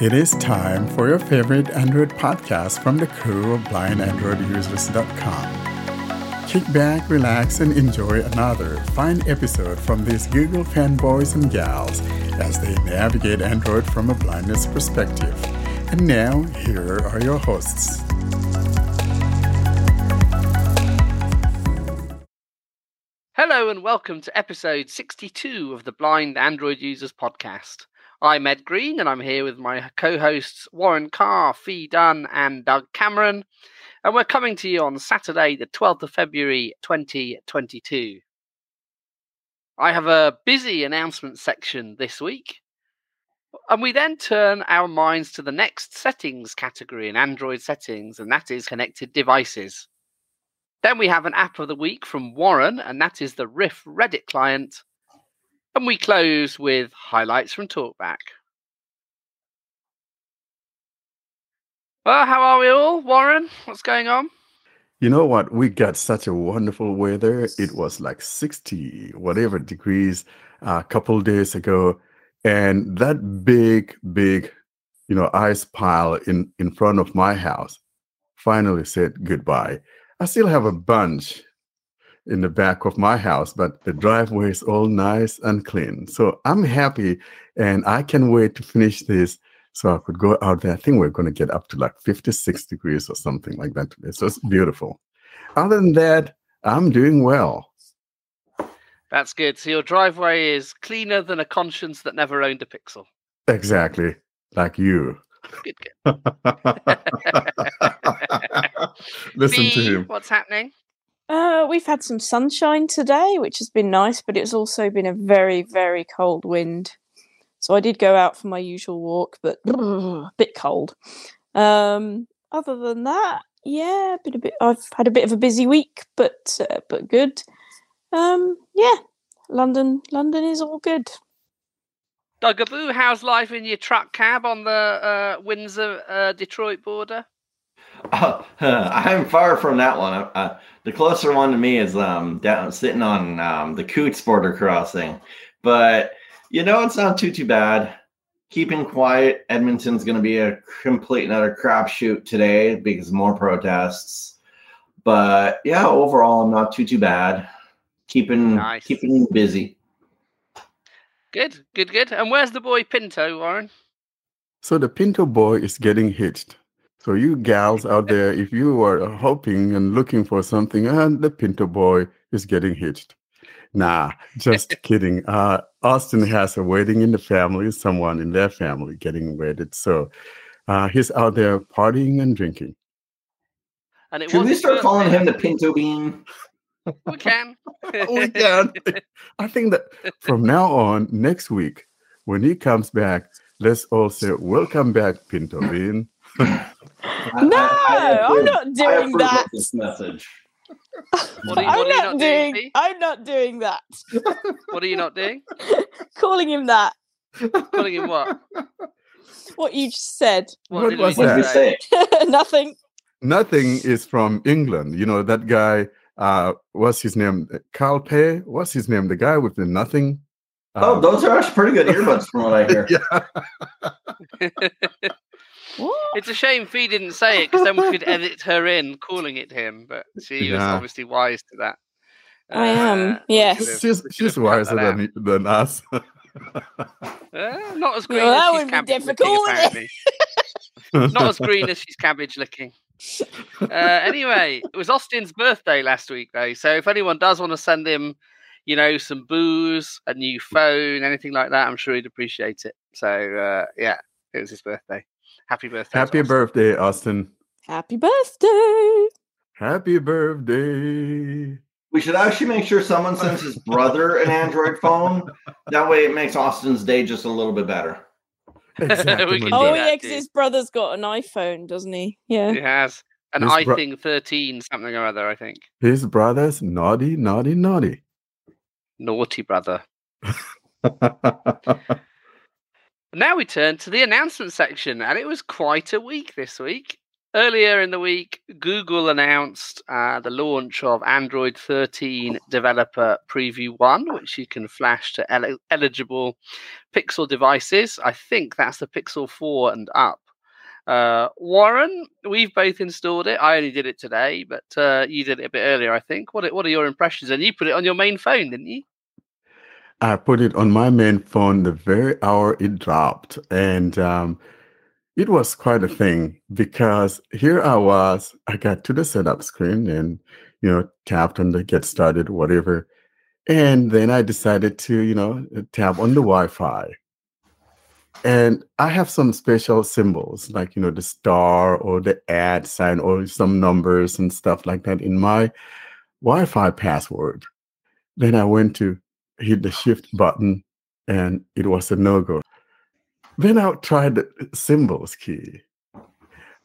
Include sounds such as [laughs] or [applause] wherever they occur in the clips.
It is time for your favorite Android podcast from the crew of blindandroidusers.com. Kick back, relax, and enjoy another fine episode from these Google fanboys and gals as they navigate Android from a blindness perspective. And now, here are your hosts. Hello and welcome to episode 62 of the Blind Android Users Podcast. I'm Ed Green and I'm here with my co hosts Warren Carr, Fee Dunn, and Doug Cameron. And we're coming to you on Saturday, the 12th of February 2022. I have a busy announcement section this week. And we then turn our minds to the next settings category in Android settings, and that is connected devices. Then we have an app of the week from Warren, and that is the Riff Reddit client. And we close with highlights from Talkback. Well, how are we all? Warren, what's going on? You know what? We got such a wonderful weather. It was like 60, whatever degrees uh, a couple days ago. And that big, big, you know, ice pile in, in front of my house finally said goodbye. I still have a bunch in the back of my house, but the driveway is all nice and clean. So I'm happy and I can wait to finish this so I could go out there. I think we're going to get up to like 56 degrees or something like that today. So it's beautiful. Other than that, I'm doing well. That's good. So your driveway is cleaner than a conscience that never owned a pixel. Exactly. Like you. Good, good. [laughs] [laughs] Listen Fee, to him. What's happening? Uh, we've had some sunshine today, which has been nice, but it's also been a very, very cold wind. So I did go out for my usual walk, but [laughs] a bit cold. Um, other than that, yeah, been a bit. I've had a bit of a busy week, but uh, but good. Um, yeah, London, London is all good. Dugaboo, how's life in your truck cab on the uh, Windsor uh, Detroit border? Uh, [laughs] [laughs] I'm far from that one. Uh, the closer one to me is um, down sitting on um, the Coutts border crossing, but you know it's not too too bad. Keeping quiet. Edmonton's going to be a complete and utter crapshoot today because more protests. But yeah, overall, I'm not too too bad. Keeping Nice. keeping busy. Good, good, good. And where's the boy Pinto, Warren? So the Pinto boy is getting hitched. So you gals out there, if you are hoping and looking for something, and the Pinto boy is getting hitched. Nah, just [laughs] kidding. Uh, Austin has a wedding in the family, someone in their family getting wedded. So uh, he's out there partying and drinking. And it Should we start calling him the [laughs] Pinto Bean? We can. [laughs] we can. I think that from now on, next week, when he comes back, let's all say, Welcome back, Pinto Bean. I- [laughs] No, I- I I'm not doing approve that. This message. What are you, I'm what are you not not doing. doing? I'm not doing that. [laughs] What are you not doing? [laughs] Calling him that. Calling him what? What you just said. What did was we that? say? Nothing. Nothing is from England. You know, that guy, uh, what's his name? Carl Pei? What's his name? The guy with the nothing. Oh, Um, those are actually pretty good earbuds from what I hear. Yeah. What? It's a shame Fee didn't say it because then we could edit her in calling it him, but she was obviously wise to that. I am, Uh, we yes. could She's, she's wiser than, than us. [laughs] Uh, not as green Well, that as she's would be cabbage difficult, wouldn't it? apparently. not as green as she's cabbage looking. Uh, anyway, it was Austin's birthday last week, though. So if anyone does want to send him, you know, some booze, a new phone, anything like that, I'm sure he'd appreciate it. So uh, yeah, it was his birthday. Happy birthday! Happy Austin. birthday, Austin. Happy birthday. Happy birthday. We should actually make sure someone sends his brother an Android phone. That way, it makes Austin's day just a little bit better. [laughs] Exactly. We can my do Oh yeah, because his brother's got an iPhone, doesn't he? Yeah. He has an His bro- iThing 13 something or other, I think. His brother's naughty, naughty, naughty. Naughty brother. [laughs] Now we turn to the announcement section, and it was quite a week this week. earlier in the week, Google announced uh, the launch of Android 13 Developer Preview 1, which you can flash to el- eligible Pixel devices. I think that's the Pixel 4 and up. Uh, Warren, we've both installed it. I only did it today, but uh, you did it a bit earlier, I think. What What are your impressions? And you put it on your main phone, didn't you? I put it on my main phone the very hour it dropped, and um, it was quite a thing because here I was. I got to the setup screen and you know tapped on the get started, whatever, and then I decided to you know tap on the Wi-Fi and I have some special symbols, like you know the star or the ad sign or some numbers and stuff like that in my Wi-Fi password. Then I went to hit the shift button, and it was a no-go. Then I tried the uh, symbols key.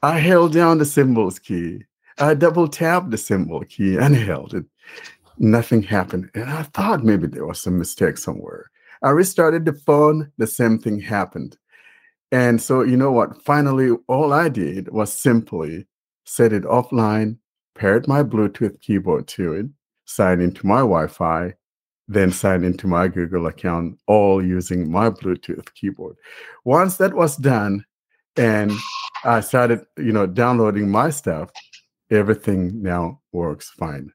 I held down the symbols key. I double tapped the symbol key and held it. Nothing happened, and I thought maybe there was some mistake somewhere. I restarted the phone, the same thing happened. And so, you know what? Finally, all I did was simply set it offline, paired my Bluetooth keyboard to it, sign into my Wi Fi, then sign into my Google account, all using my Bluetooth keyboard. Once that was done, and I started, you know, downloading my stuff, everything now works fine.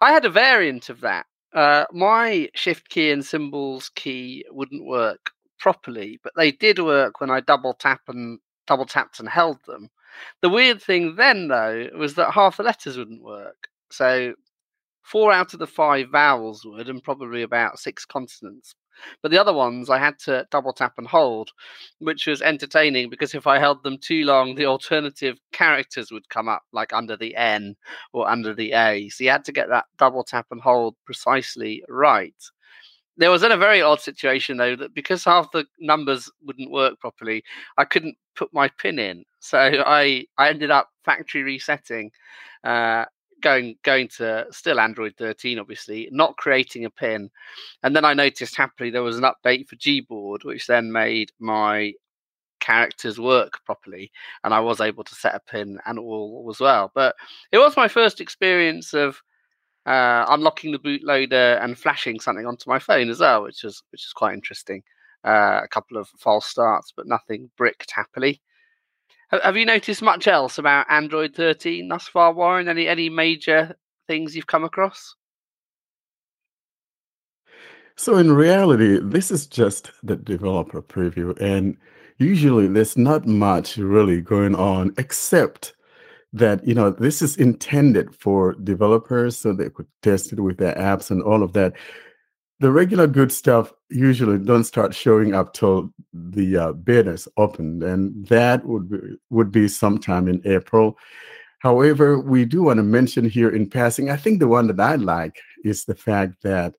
I had a variant of that. Uh, my shift key and symbols key wouldn't work properly, but they did work when I double tap and double tapped and held them. The weird thing then, though, was that half the letters wouldn't work. So four out of the five vowels would, and probably about six consonants. But the other ones I had to double tap and hold, which was entertaining because if I held them too long, the alternative characters would come up, like under the N or under the A. So you had to get that double tap and hold precisely right. There was in a very odd situation though that because half the numbers wouldn't work properly, I couldn't put my pin in. So I I ended up factory resetting uh, going going to still Android 13, obviously, not creating a pin. And then I noticed happily there was an update for Gboard, which then made my characters work properly, and I was able to set a pin and all as well. But it was my first experience of uh, unlocking the bootloader and flashing something onto my phone as well, which is which is quite interesting. Uh, a couple of false starts, but nothing bricked happily. Have you noticed much else about Android 13 thus far, Warren? Any any major things you've come across? So in reality, this is just the developer preview, and usually there's not much really going on except that you know this is intended for developers so they could test it with their apps and all of that the regular good stuff usually don't start showing up till the uh, bid is opened, and that would be, would be sometime in April. However, we do want to mention here in passing. I think the one that I like is the fact that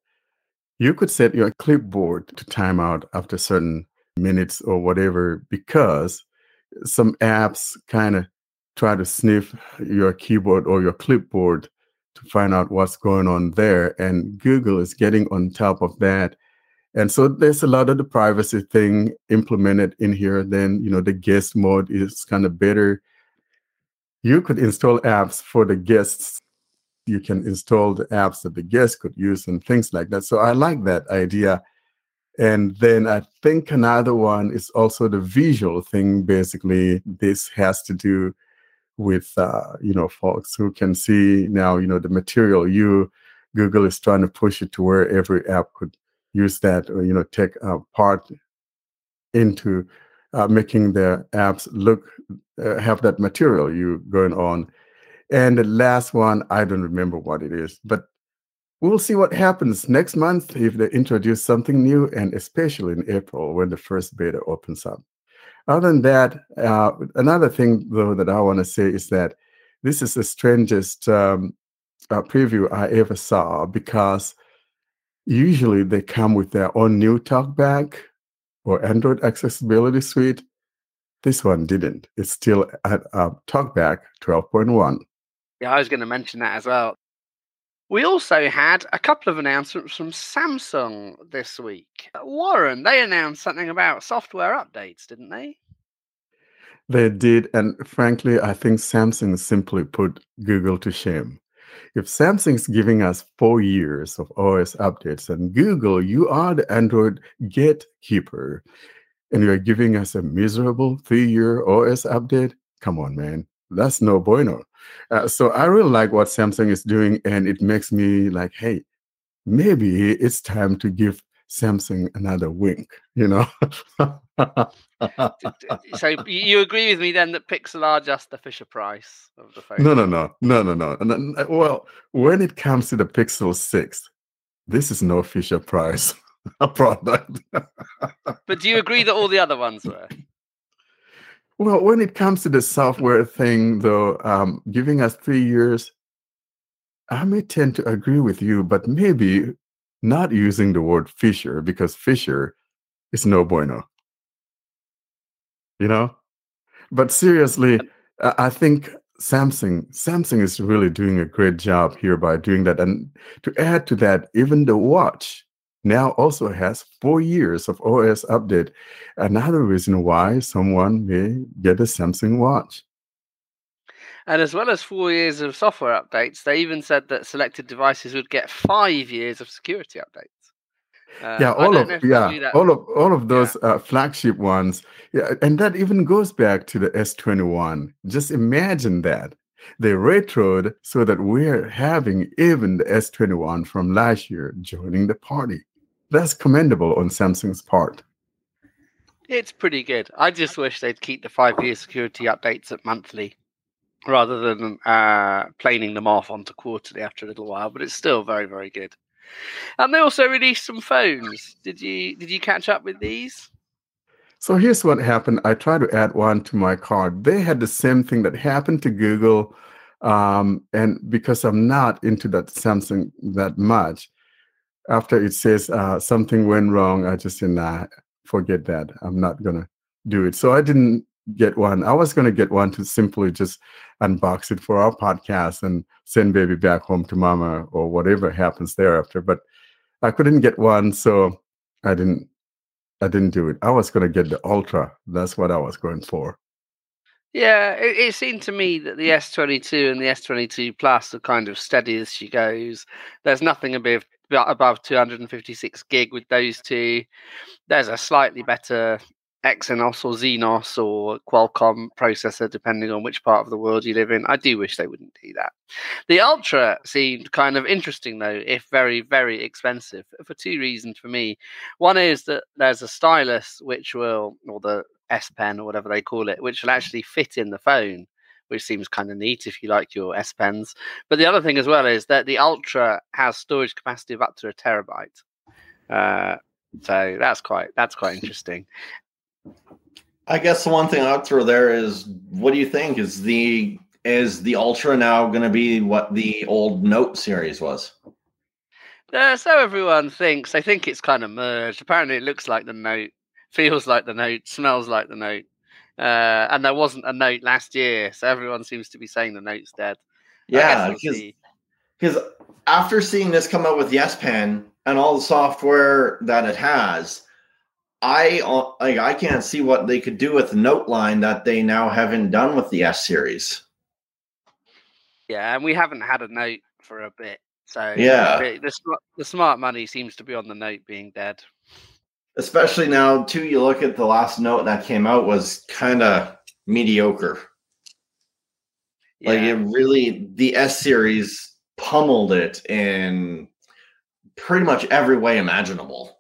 you could set your clipboard to time out after certain minutes or whatever, because some apps kind of try to sniff your keyboard or your clipboard to find out what's going on there. And Google is getting on top of that. And so there's a lot of the privacy thing implemented in here. Then, you know, the guest mode is kind of better. You could install apps for the guests. You can install the apps that the guests could use and things like that. So I like that idea. And then I think another one is also the visual thing. Basically, this has to do with uh, you know folks who can see now you know the material you google is trying to push it to where every app could use that or you know take a part into uh, making their apps look uh, have that material you going on. And the last one i don't remember what it is but we'll see what happens next month if they introduce something new and especially in april when the first beta opens up other than that, uh, another thing though that I want to say is that this is the strangest um, uh, preview I ever saw because usually they come with their own new talkback or Android accessibility suite. This one didn't. It's still at uh, talkback 12.1. Yeah, I was going to mention that as well. We also had a couple of announcements from Samsung this week. Uh, Warren, they announced something about software updates, didn't they? They did, and frankly, I think Samsung simply put Google to shame. If Samsung's giving us four years of OS updates, and Google, you are the Android gatekeeper, and you're giving us a miserable three-year OS update, come on, man, that's no bueno. Uh, so I really like what Samsung is doing, and it makes me like, hey, maybe it's time to give Samsung another wink, you know? so you agree with me then that Pixel are just the Fisher Price of the phone? No, no, no, no, no, no. no. Well, when it comes to the Pixel 6, this is no Fisher Price [laughs] product. but do you agree that all the other ones were? Well, when it comes to the software thing, though, um, giving us three years, I may tend to agree with you, but maybe not using the word Fisher because Fisher is no bueno. You know? But seriously, I think Samsung Samsung is really doing a great job here by doing that. And to add to that, even the watch now also has four years of OS update. Another reason why someone may get a Samsung watch. And as well as four years of software updates, they even said that selected devices would get five years of security updates. Uh, yeah, all of yeah, all of all of those yeah. uh, flagship ones. Yeah, and that even goes back to the S21. Just imagine that they retroed so that we're having even the S21 from last year joining the party. That's commendable on Samsung's part. It's pretty good. I just wish they'd keep the five-year security updates at monthly rather than uh, planing them off onto quarterly after a little while. But it's still very, very good. And they also released some phones. Did you did you catch up with these? So here's what happened. I tried to add one to my card. They had the same thing that happened to Google. Um, and because I'm not into that Samsung that much, after it says uh, something went wrong, I just said, nah, forget that. I'm not going to do it. So I didn't get one. I was going to get one to simply just unbox it for our podcast and send baby back home to mama or whatever happens thereafter. But I couldn't get one, so I didn't. I didn't do it. I was going to get the ultra. That's what I was going for. Yeah, it, it, seemed to me that the S22 and the S22 Plus are kind of steady as she goes. There's nothing a above above 256 gig with those two. There's a slightly better Exynos or Xenos or Qualcomm processor, depending on which part of the world you live in. I do wish they wouldn't do that. The Ultra seemed kind of interesting, though, if very, very expensive, for two reasons for me. One is that there's a stylus which will, or the S Pen or whatever they call it, which will actually fit in the phone. Which seems kind of neat if you like your S Pens. But the other thing as well is that the Ultra has storage capacity of up to a terabyte. Uh, so that's quite that's quite interesting. I guess the one thing I'd throw there is, what do you think? Is the is the Ultra now going to be what the old Note series was? Uh, so everyone thinks. I think it's kind of merged. Apparently, it looks like the Note, feels like the Note, smells like the Note. Uh, and there wasn't a Note last year, so everyone seems to be saying the Note's dead. Yeah, because after seeing this come out with S Pen and all the software that it has, I uh, like I can't see what they could do with the note line that they now haven't done with the S series. Yeah, and we haven't had a note for a bit. So yeah, the, the, the smart money seems to be on the note being dead. Especially now, too. You look at the last note that came out was kind of mediocre. Yeah. Like it really, the S series pummeled it in pretty much every way imaginable.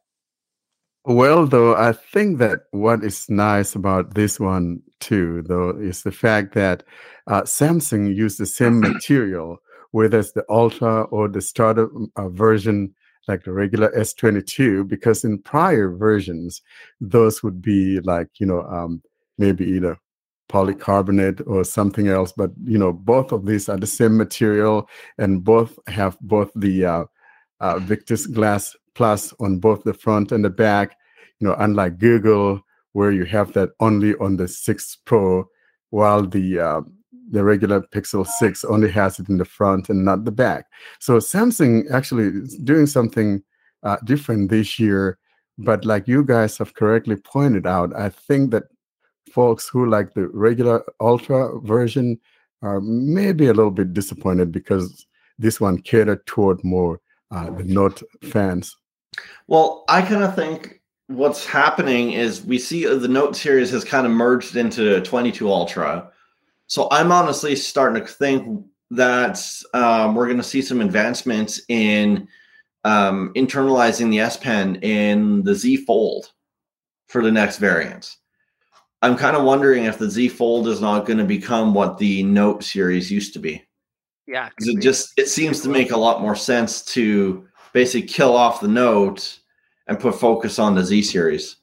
Well, though, I think that what is nice about this one too, though, is the fact that uh, Samsung used the same [clears throat] material, whether it's the Ultra or the starter uh, version, like the regular S22, because in prior versions, those would be like, you know, um, maybe either polycarbonate or something else. But, you know, both of these are the same material and both have both the uh, uh Victus glass plus on both the front and the back. You know, unlike Google, where you have that only on the 6 Pro, while the uh, the regular Pixel 6 only has it in the front and not the back. So Samsung actually is doing something uh, different this year. But like you guys have correctly pointed out, I think that folks who like the regular Ultra version are maybe a little bit disappointed because this one catered toward more uh, the Note fans. Well, I kind of think what's happening is we see the Note series has kind of merged into 22 Ultra. So I'm honestly starting to think that um, we're going to see some advancements in um, internalizing the S Pen in the Z Fold for the next variant. I'm kind of wondering if the Z Fold is not going to become what the Note series used to be. Yeah, it just it seems to make a lot more sense to basically kill off the Note and put focus on the Z series.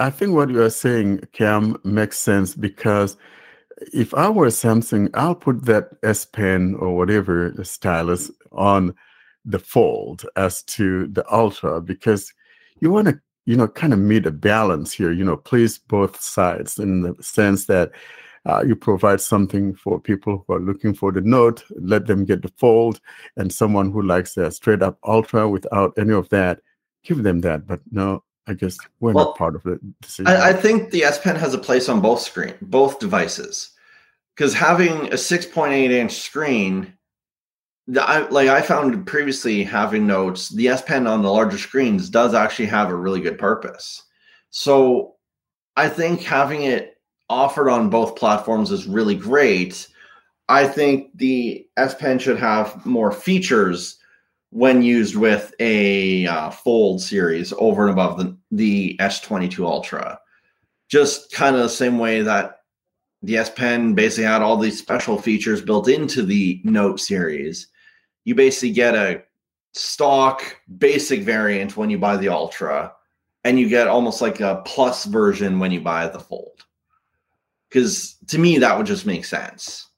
I think what you are saying, Cam, makes sense because if I were Samsung, I'll put that S Pen or whatever stylus on the Fold as to the Ultra because you want to, you know, kind of meet a balance here. You know, please both sides in the sense that uh, you provide something for people who are looking for the note, let them get the fold, and someone who likes a straight up ultra without any of that, give them that. But no, I guess we're well, not part of the decision. I, I, think the S Pen has a place on both screen, both devices, because having a 6.8 inch screen, I, like I found previously having notes, the S Pen on the larger screens does actually have a really good purpose. So I think having it offered on both platforms is really great. I think the S Pen should have more features when used with a uh, Fold series over and above the, the S22 Ultra. Just kind of the same way that the S Pen basically had all these special features built into the Note series. You basically get a stock basic variant when you buy the Ultra, and you get almost like a plus version when you buy the Fold because to me that would just make sense.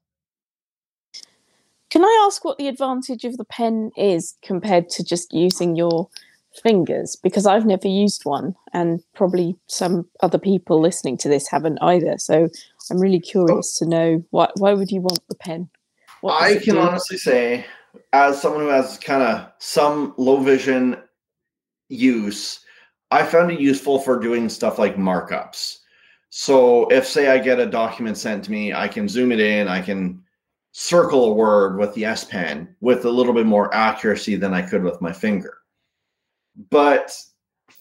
Can I ask what the advantage of the pen is compared to just using your fingers? Because I've never used one, and probably some other people listening to this haven't either. So I'm really curious to know why why would you want the pen? I can do? honestly say, as someone who has kind of some low vision use, I found it useful for doing stuff like markups. So if say I get a document sent to me, I can zoom it in, I can circle a word with the S Pen with a little bit more accuracy than I could with my finger. But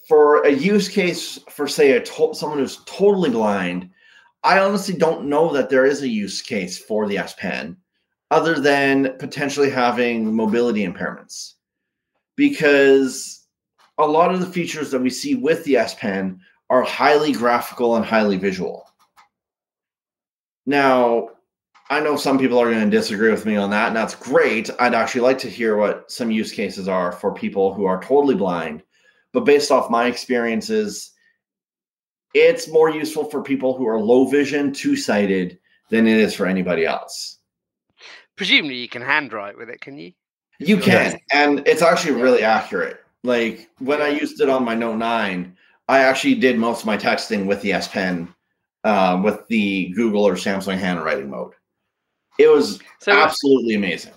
for a use case for say a to- someone who's totally blind, I honestly don't know that there is a use case for the S Pen other than potentially having mobility impairments. Because a lot of the features that we see with the S Pen are highly graphical and highly visual. Now, I know some people are going to disagree with me on that, and that's great. I'd actually like to hear what some use cases are for people who are totally blind. But based off my experiences, it's more useful for people who are low vision, two sighted, than it is for anybody else. Presumably, you can handwrite with it, can you? You can, and it's actually really accurate. Like when I used it on my Note 9, I actually did most of my texting with the S Pen, uh, with the Google or Samsung handwriting mode. It was so, absolutely amazing.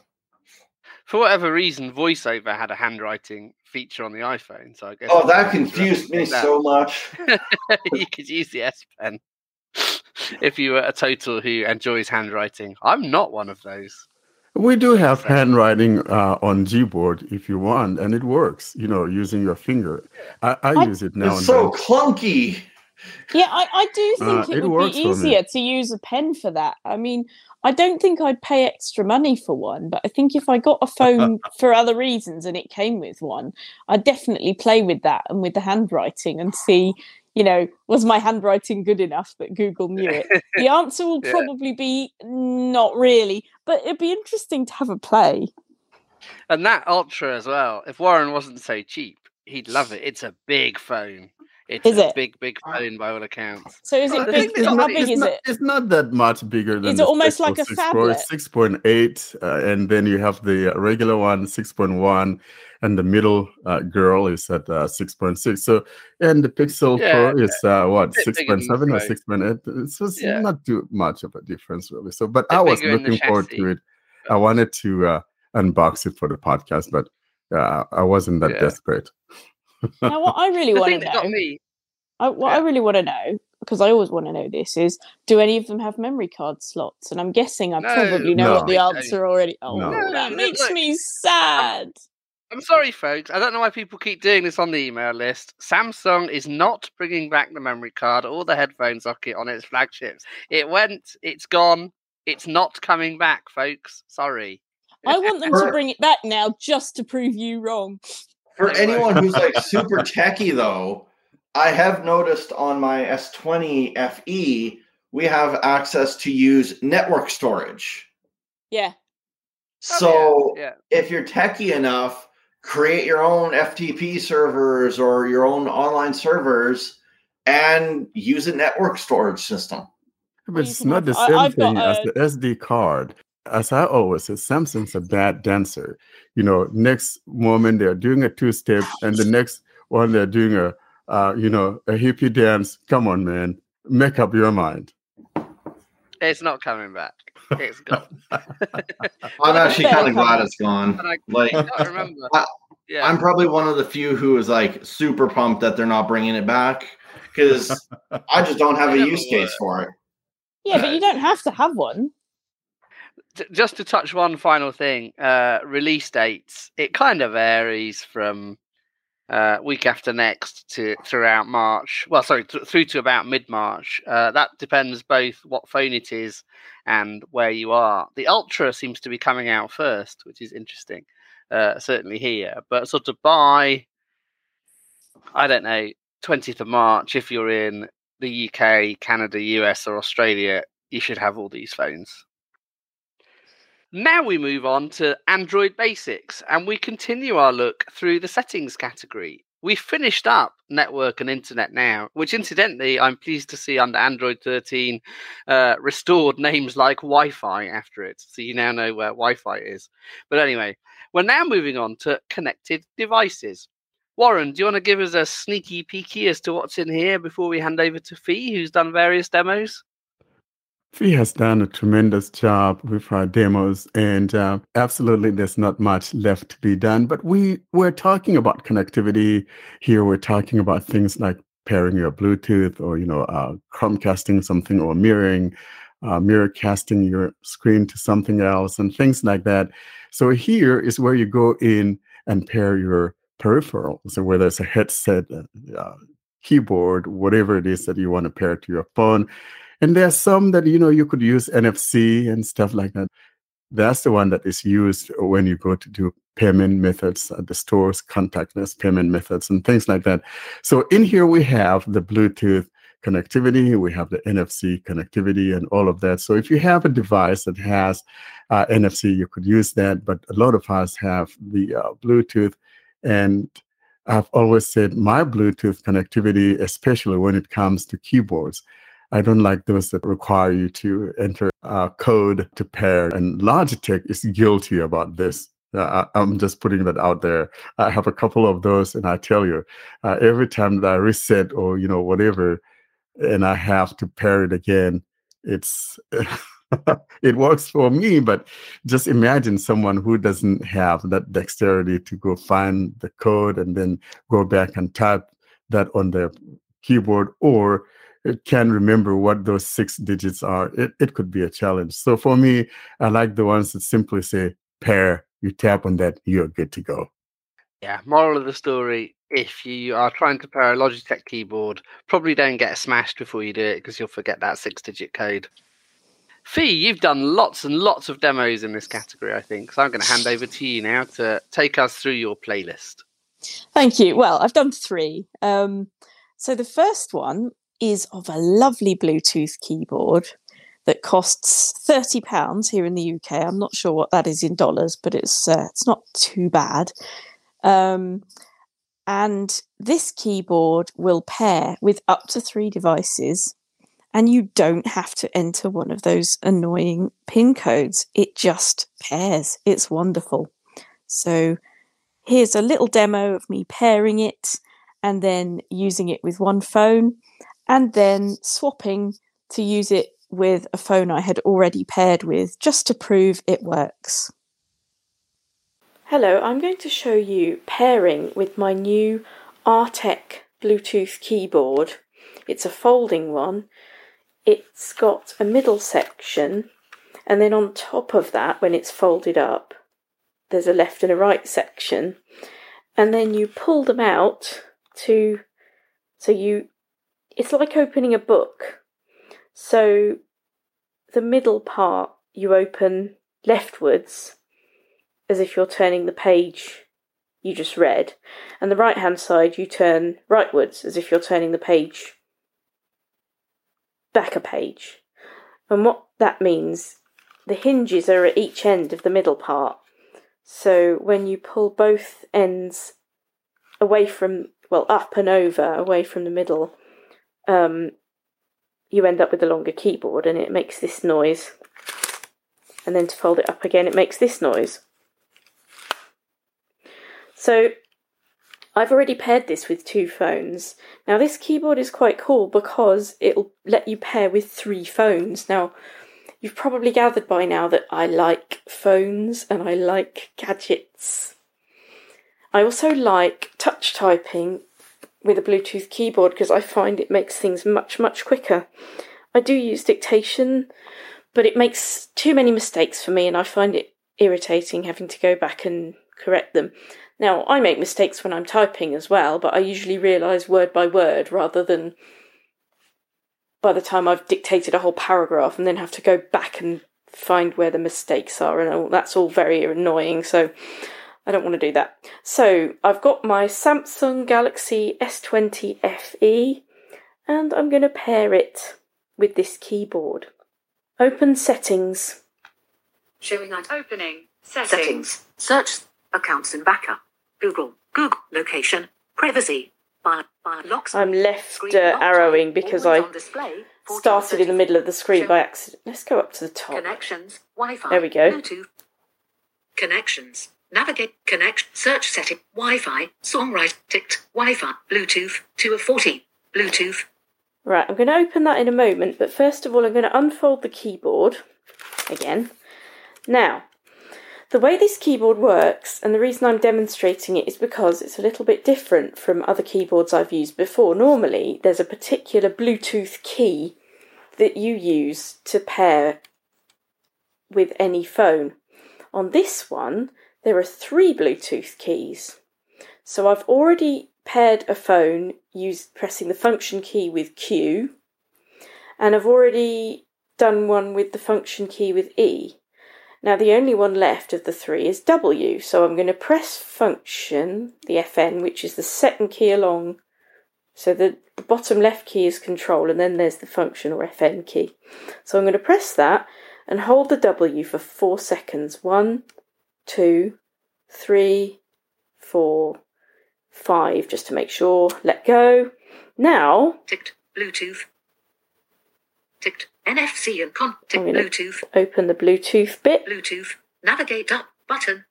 For whatever reason, VoiceOver had a handwriting feature on the iPhone, so I guess. Oh, that confused me that. so much. [laughs] you could use the S Pen [laughs] if you were a total who enjoys handwriting. I'm not one of those. We do have handwriting uh, on Gboard if you want, and it works. You know, using your finger. I, I, I use it now. It's so then. clunky. Yeah, I, I do think uh, it, it would be easier to use a pen for that. I mean, I don't think I'd pay extra money for one, but I think if I got a phone [laughs] for other reasons and it came with one, I'd definitely play with that and with the handwriting and see, you know, was my handwriting good enough that Google knew it? [laughs] The answer will yeah. probably be not really, but it'd be interesting to have a play. And that Ultra as well, if Warren wasn't so cheap, he'd love it. It's a big phone. It's is a it? big, big phone by all accounts. So is it big? How not, big is not, it? It's not that much bigger than. Is it almost like a phablet? Six point eight, uh, and then you have the regular one, six point one, and the middle uh, girl is at uh, 6.6 so and the pixel yeah, pro is uh, what 6.7 or 6.8 so it's yeah. not too much of a difference really so but i was looking forward to it i wanted to uh, unbox it for the podcast but uh, i wasn't that yeah. desperate now what i really want to know I, what I really want to know because I always want to know this, is do any of them have memory card slots? And I'm guessing I No, probably know No. what the they don't. answer already. Oh, No. that No, makes look, me sad. I'm sorry, folks. I don't know why people keep doing this on the email list. Samsung is not bringing back the memory card or the headphone socket on its flagships. It went, it's gone, it's not coming back, folks. Sorry. I want them to bring it back now just to prove you wrong. For Right. anyone who's like [laughs] super techy though, I have noticed on my S20 FE we have access to use network storage. Yeah. So Oh, yeah, if you're techy enough, create your own FTP servers or your own online servers and use a network storage system. But it's not the same I've got thing as the SD card. As I always say, Samson's a bad dancer. You know, next moment they're doing a two step, and the next one they're doing a, uh, you know, a hippie dance. Come on, man, make up your mind. it's not coming back. It's gone. [laughs] I'm actually kind of glad it's gone. But I Like can't remember. I- Yeah. I'm probably one of the few who is like super pumped that they're not bringing it back because [laughs] I just don't have a use case for it. Yeah, but you don't have to have one. Just to touch one final thing uh release dates it kind of varies from uh week after next to throughout march well sorry th- through to about mid-march. Uh that depends both what phone it is and where you are. The ultra seems to be coming out first which is interesting uh certainly here but sort of by i don't know 20th of march if you're in the uk canada us or australia you should have all these phones now we move on to Android basics and we continue our look through the settings category. We finished up network and internet now, which incidentally, I'm pleased to see under Android 13 uh, restored names like Wi Fi after it. So you now know where Wi Fi is. But anyway, we're now moving on to connected devices. Warren, do you want to give us a sneaky peeky as to what's in here before we hand over to Fee, who's done various demos? Fee has done a tremendous job with our demos, and uh, absolutely, there's not much left to be done. But we we're talking about connectivity here. We're talking about things like pairing your Bluetooth, or you know, uh, Chromecasting something, or mirroring, uh, mirror casting your screen to something else, and things like that. So here is where you go in and pair your peripheral. So whether it's a headset, uh, keyboard, whatever it is that you want to pair to your phone. And there are some that you know you could use NFC and stuff like that. That's the one that is used when you go to do payment methods at the stores, contactless payment methods, and things like that. So in here we have the Bluetooth connectivity, we have the NFC connectivity, and all of that. So if you have a device that has uh, NFC, you could use that. But a lot of us have the uh, Bluetooth, and I've always said my Bluetooth connectivity, especially when it comes to keyboards. I don't like those that require you to enter uh, code to pair. And Logitech is guilty about this. Uh, I'm just putting that out there. I have a couple of those, and I tell you, uh, every time that I reset or you know whatever, and I have to pair it again, it's [laughs] it works for me. But just imagine someone who doesn't have that dexterity to go find the code and then go back and type that on their keyboard or can remember what those six digits are, it, it could be a challenge. So for me, I like the ones that simply say pair, you tap on that, you're good to go. Yeah, moral of the story if you are trying to pair a Logitech keyboard, probably don't get smashed before you do it because you'll forget that six digit code. Fee, you've done lots and lots of demos in this category, I think. So I'm going to hand over to you now to take us through your playlist. Thank you. Well, I've done three. Um, so the first one is of a lovely Bluetooth keyboard that costs thirty pounds here in the UK. I'm not sure what that is in dollars, but it's uh, it's not too bad. Um, and this keyboard will pair with up to three devices, and you don't have to enter one of those annoying pin codes. It just pairs. It's wonderful. So here's a little demo of me pairing it and then using it with one phone and then swapping to use it with a phone I had already paired with just to prove it works. Hello, I'm going to show you pairing with my new Artec Bluetooth keyboard. It's a folding one. It's got a middle section, and then on top of that, when it's folded up, there's a left and a right section. And then you pull them out to, so you, it's like opening a book. So the middle part you open leftwards as if you're turning the page you just read, and the right hand side you turn rightwards as if you're turning the page back a page. And what that means, the hinges are at each end of the middle part. So when you pull both ends away from, well, up and over, away from the middle, um, you end up with a longer keyboard and it makes this noise. And then to fold it up again, it makes this noise. So I've already paired this with two phones. Now, this keyboard is quite cool because it'll let you pair with three phones. Now, you've probably gathered by now that I like phones and I like gadgets. I also like touch typing with a Bluetooth keyboard because I find it makes things much, much quicker. I do use dictation, but it makes too many mistakes for me and I find it irritating having to go back and correct them. Now, I make mistakes when I'm typing as well, but I usually realise word by word rather than by the time I've dictated a whole paragraph and then have to go back and find where the mistakes are, and all, that's all very annoying. So I don't want to do that. So I've got my Samsung Galaxy S20 FE, and I'm going to pair it with this keyboard. Open settings. Showing at opening. Settings. settings. Search accounts and backup. Google, Google, location, privacy, bar, bar, locks. I'm left uh, arrowing because I started in the middle of the screen by accident. Let's go up to the top. Connections, Wi-Fi. There we go. Bluetooth. Connections. Navigate. Connect. Search setting. Wi-Fi. Songwrite. Ticked. Wi-Fi. Bluetooth. 2 of 40. Bluetooth. Right, I'm going to open that in a moment, but first of all, I'm going to unfold the keyboard again. Now, the way this keyboard works, and the reason I'm demonstrating it is because it's a little bit different from other keyboards I've used before. Normally, there's a particular Bluetooth key that you use to pair with any phone. On this one, there are three Bluetooth keys. So I've already paired a phone used pressing the function key with Q, and I've already done one with the function key with E. Now the only one left of the three is W, so I'm going to press function, the FN, which is the second key along. So the, the bottom left key is control, and then there's the function or FN key. So I'm going to press that and hold the W for four seconds. One, two, three, four, five, just to make sure. Let go. Now. Ticked Bluetooth. Ticked NFC and contact Bluetooth. Open the Bluetooth bit. Bluetooth. Navigate up button.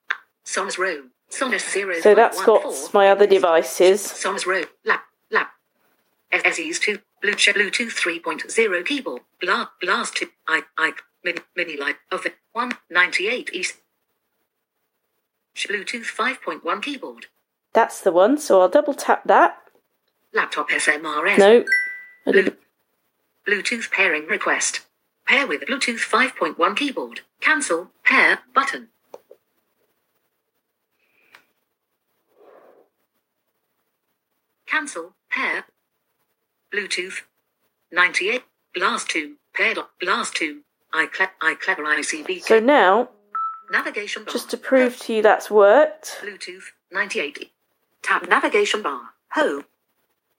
Sonos Roam. Sonos 0. So that's got my other devices. Sonos Roam. Lap. Lap. SE's 2. Bluetooth, Bluetooth 3.0 keyboard. Bla, blast 2. I, I, mini, mini light of it. 198 East. Bluetooth 5.1 keyboard. That's the one, so I'll double tap that. Laptop SMRS. No. Blue, Bluetooth pairing request. Pair with Bluetooth 5.1 keyboard. Cancel. Pair button. Cancel. Pair. Bluetooth. 98. Blast 2. Paired. Blast 2. iClever ICB. So now, navigation bar. just to prove to you that's worked. Bluetooth 98. Tap navigation bar. Home.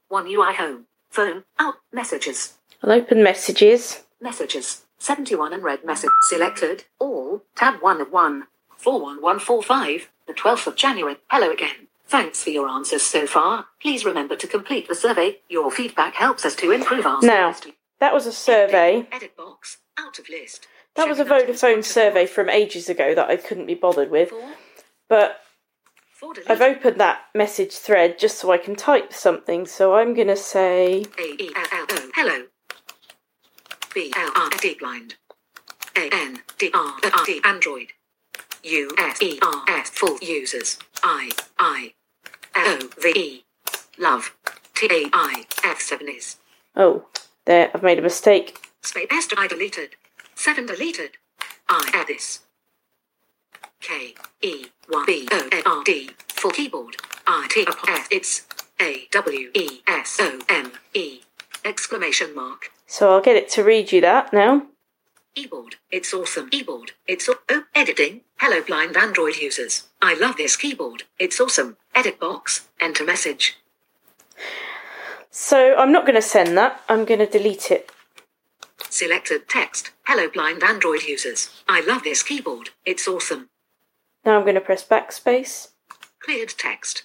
One UI home. Phone. Out. Messages. I'll open messages. Messages. 71 and red message selected. All. Tab 1 of 1. 41145. The 12th of January. Hello again. Thanks for your answers so far. Please remember to complete the survey. Your feedback helps us to improve our Now, that was a survey. Edit box. Out of list. That was a Vodafone survey from ages ago that I couldn't be bothered with. But I've opened that message thread just so I can type something. So I'm going to say. Hello. B L R D blind. A N D R R D Android. U S E R S full users. I I L O V E love. T A I F seven is. Oh, there, I've made a mistake. Space I deleted. 7 deleted. I add this. K E Y B O N R D for keyboard. I T S it's A W E S O M E exclamation mark. So I'll get it to read you that now. Keyboard. It's awesome. Keyboard. It's aw- oh editing. Hello blind Android users. I love this keyboard. It's awesome. Edit box. Enter message. So I'm not going to send that. I'm going to delete it. Selected text. Hello blind Android users. I love this keyboard. It's awesome. Now I'm going to press backspace. Cleared text.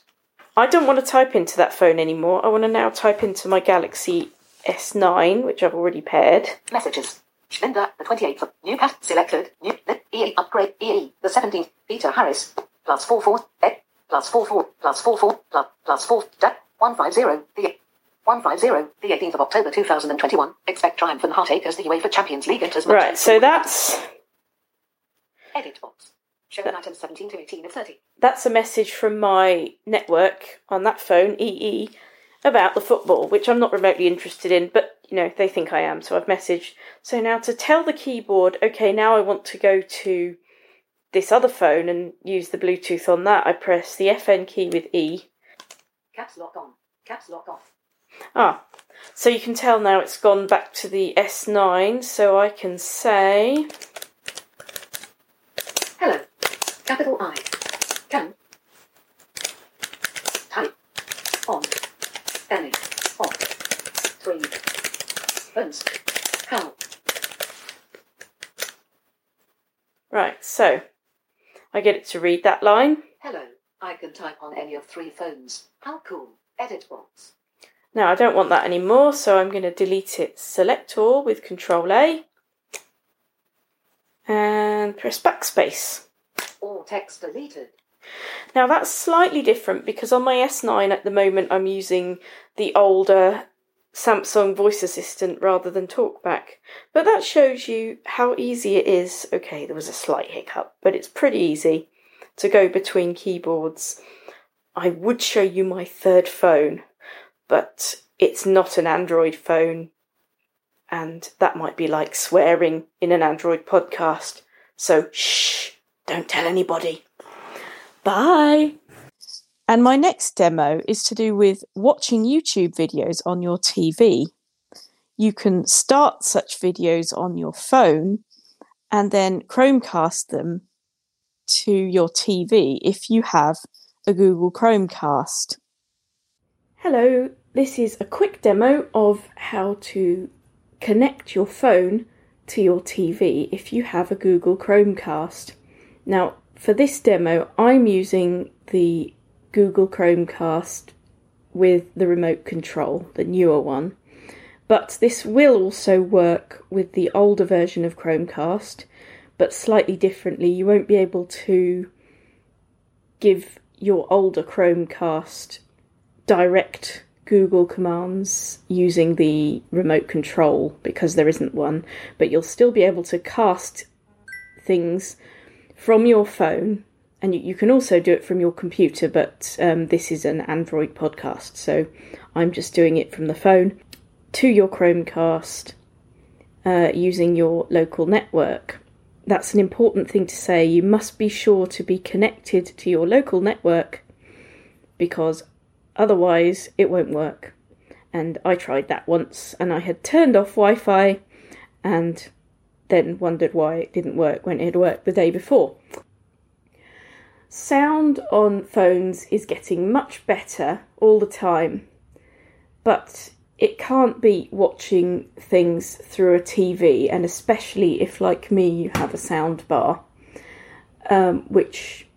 I don't want to type into that phone anymore. I want to now type into my Galaxy S9, which I've already paired. Messages. Linda, the 28th of Newcastle, selected, New, EE, upgrade, EE, the 17th, Peter Harris, plus 4 4, eh, plus 4 4, plus 4 4, plus, plus 4, 150, the 150, the 18th of October 2021. Expect triumph and heartache as the UEFA Champions League enters Right, so that's Edit box. Show items 17 to 18 of 30. that's a message from my network on that phone, EE, about the football, which I'm not remotely interested in, but you know, they think I am, so I've messaged. So now to tell the keyboard, okay, now I want to go to this other phone and use the Bluetooth on that, I press the FN key with E. Caps lock on. Caps lock off. Ah, so you can tell now it's gone back to the S9, so I can say, Hello. Capital I. Can. Type. On. Any. Off. Three. Phones. How. right, so I get it to read that line. Hello. I can type on any of three phones. How cool. Edit box. Now I don't want that anymore, so I'm going to delete it. Select all with Control A and press backspace. All text deleted. Now that's slightly different because on my S9 at the moment I'm using the older Samsung voice assistant rather than TalkBack. But that shows you how easy it is. Okay, there was a slight hiccup, but it's pretty easy to go between keyboards. I would show you my third phone, but it's not an Android phone, and that might be like swearing in an Android podcast. So shh, don't tell anybody. Bye. And my next demo is to do with watching YouTube videos on your TV. You can start such videos on your phone and then Chromecast them to your TV if you have a Google Chromecast. Hello, this is a quick demo of how to connect your phone to your TV if you have a Google Chromecast. Now, for this demo, I'm using the Google Chromecast with the remote control, the newer one. But this will also work with the older version of Chromecast, but slightly differently. You won't be able to give your older Chromecast direct Google commands using the remote control because there isn't one, but you'll still be able to cast things from your phone and you, you can also do it from your computer, but um, this is an Android podcast, so I'm just doing it from the phone to your Chromecast uh, using your local network. That's an important thing to say. You must be sure to be connected to your local network because otherwise it won't work. And I tried that once and I had turned off Wi Fi and then wondered why it didn't work when it had worked the day before. Sound on phones is getting much better all the time, but it can't beat watching things through a TV, and especially if, like me, you have a sound bar, um, which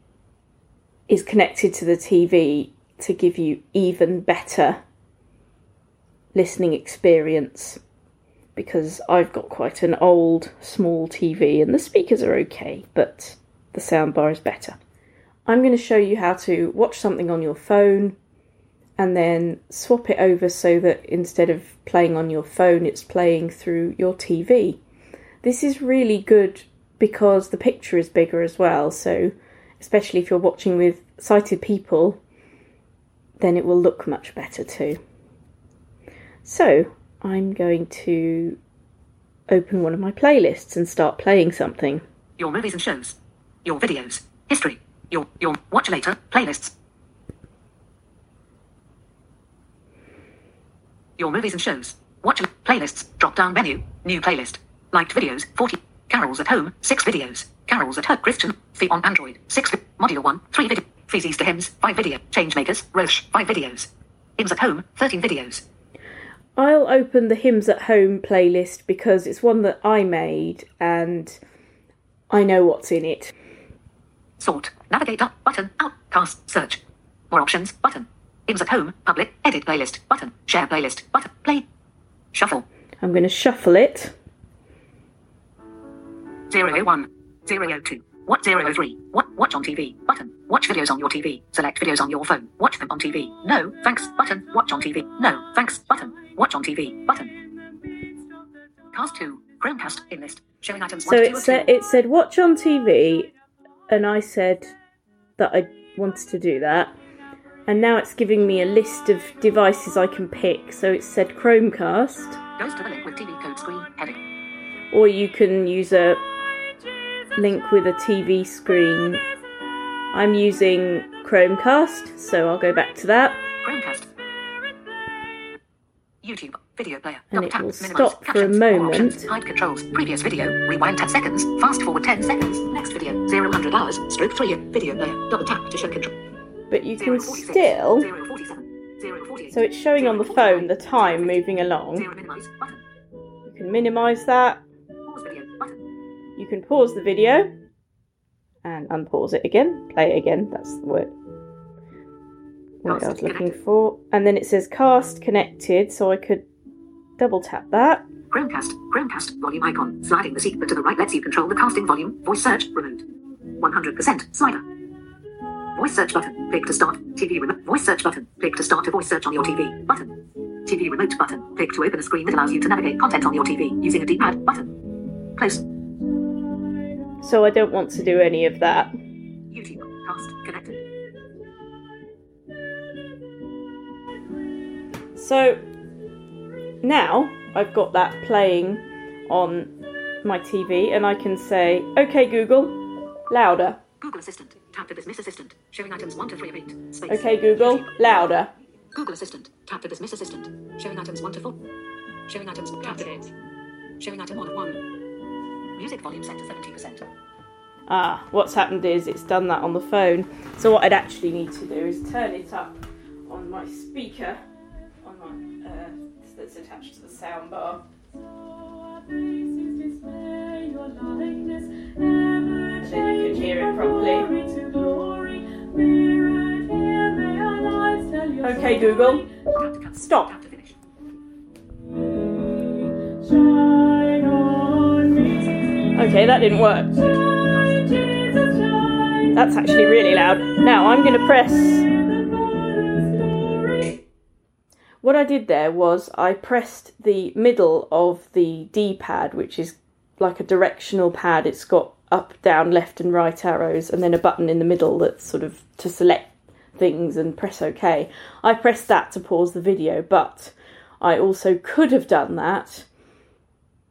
is connected to the TV to give you even better listening experience. Because I've got quite an old, small TV, and the speakers are okay, but the soundbar is better. I'm going to show you how to watch something on your phone and then swap it over so that instead of playing on your phone, it's playing through your TV. This is really good because the picture is bigger as well, so especially if you're watching with sighted people, then it will look much better too. So, I'm going to open one of my playlists and start playing something. Your movies and shows. Your videos. History. Your your watch later playlists. Your movies and shows. Watch playlists. Drop down menu. New playlist. Liked videos. 40. Carols at home. 6 videos. Carols at home. Christian. Fee on Android. 6. vi- Module 1. 3 video. Feces to hymns. 5 video. Changemakers. Roche. 5 videos. Hymns at home. 13 videos. I'll open the Hymns at Home playlist because it's one that I made and I know what's in it. Sort. Navigate up. Button. Outcast. Search. More options. Button. Hymns at home. Public. Edit playlist. Button. Share playlist. Button. Play. Shuffle. I'm going to shuffle it. 001. 002. What 003? What watch on TV? Button. Watch videos on your TV. Select videos on your phone. Watch them on TV. No, thanks. Button. Watch on TV. No, thanks. Button. Watch on TV. Button. Cast 2. Chromecast. In list. Showing items So 1 it 2 said it said watch on TV and I said that I wanted to do that. And now it's giving me a list of devices I can pick. So it said Chromecast Goes to the link with TV code screen. Heading. or you can use a link with a TV screen. I'm using Chromecast, so I'll go back to that. Chromecast. YouTube. Video player. And Double it tap. will minimize. stop for a moment. Hide controls. Previous video. Rewind 10 seconds. Fast forward 10 seconds. Next video. 0 100 hours. Stroke 3. Video player. Double tap to show control. But you can still 047, 048, so it's showing on the phone the time moving along. 0 minimize button. You can minimize that. Can pause the video and unpause it again. Play it again. That's the word. What I was looking for. And then it says cast connected, so I could double tap that. Chromecast. Chromecast. Volume icon. Sliding the seat but to the right lets you control the casting volume. Voice search. Remote. 100% slider. Voice search button. Click to start. TV remote. Voice search button. Click to start a voice search on your TV. Button. TV remote button. Click to open a screen that allows you to navigate content on your TV using a D-pad button. Close. So I don't want to do any of that. YouTube. Cast. Connected. So now I've got that playing on my TV, and I can say, "Okay, Google, louder." Google Assistant. Tap to dismiss Assistant. Showing items 1 to 3 of 8. Space. Okay, Google, YouTube. louder. Google Assistant. Tap to dismiss Assistant. Showing items 1 to 4. Showing items. Tap to it. Showing item 1 of 1. Music volume set to 70%. Ah, what's happened is it's done that on the phone. So what I'd actually need to do is turn it up on my speaker, on my uh, that's attached to the soundbar. Then you can hear it properly. Okay, Google, Tap to cut. stop. Okay, that didn't work. That's actually really loud. Now I'm going to press. What I did there was I pressed the middle of the D pad, which is like a directional pad. It's got up, down, left, and right arrows, and then a button in the middle that's sort of to select things and press OK. I pressed that to pause the video, but I also could have done that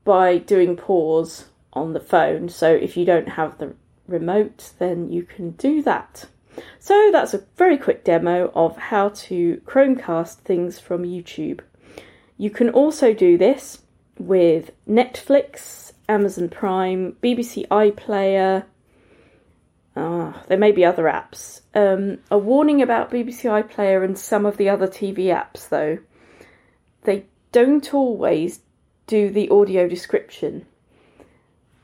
by doing pause on the phone. So if you don't have the remote, then you can do that. So that's a very quick demo of how to Chromecast things from YouTube. You can also do this with Netflix, Amazon Prime, BBC iPlayer. Ah, there may be other apps. Um, a warning about BBC iPlayer and some of the other TV apps, though. They don't always do the audio description.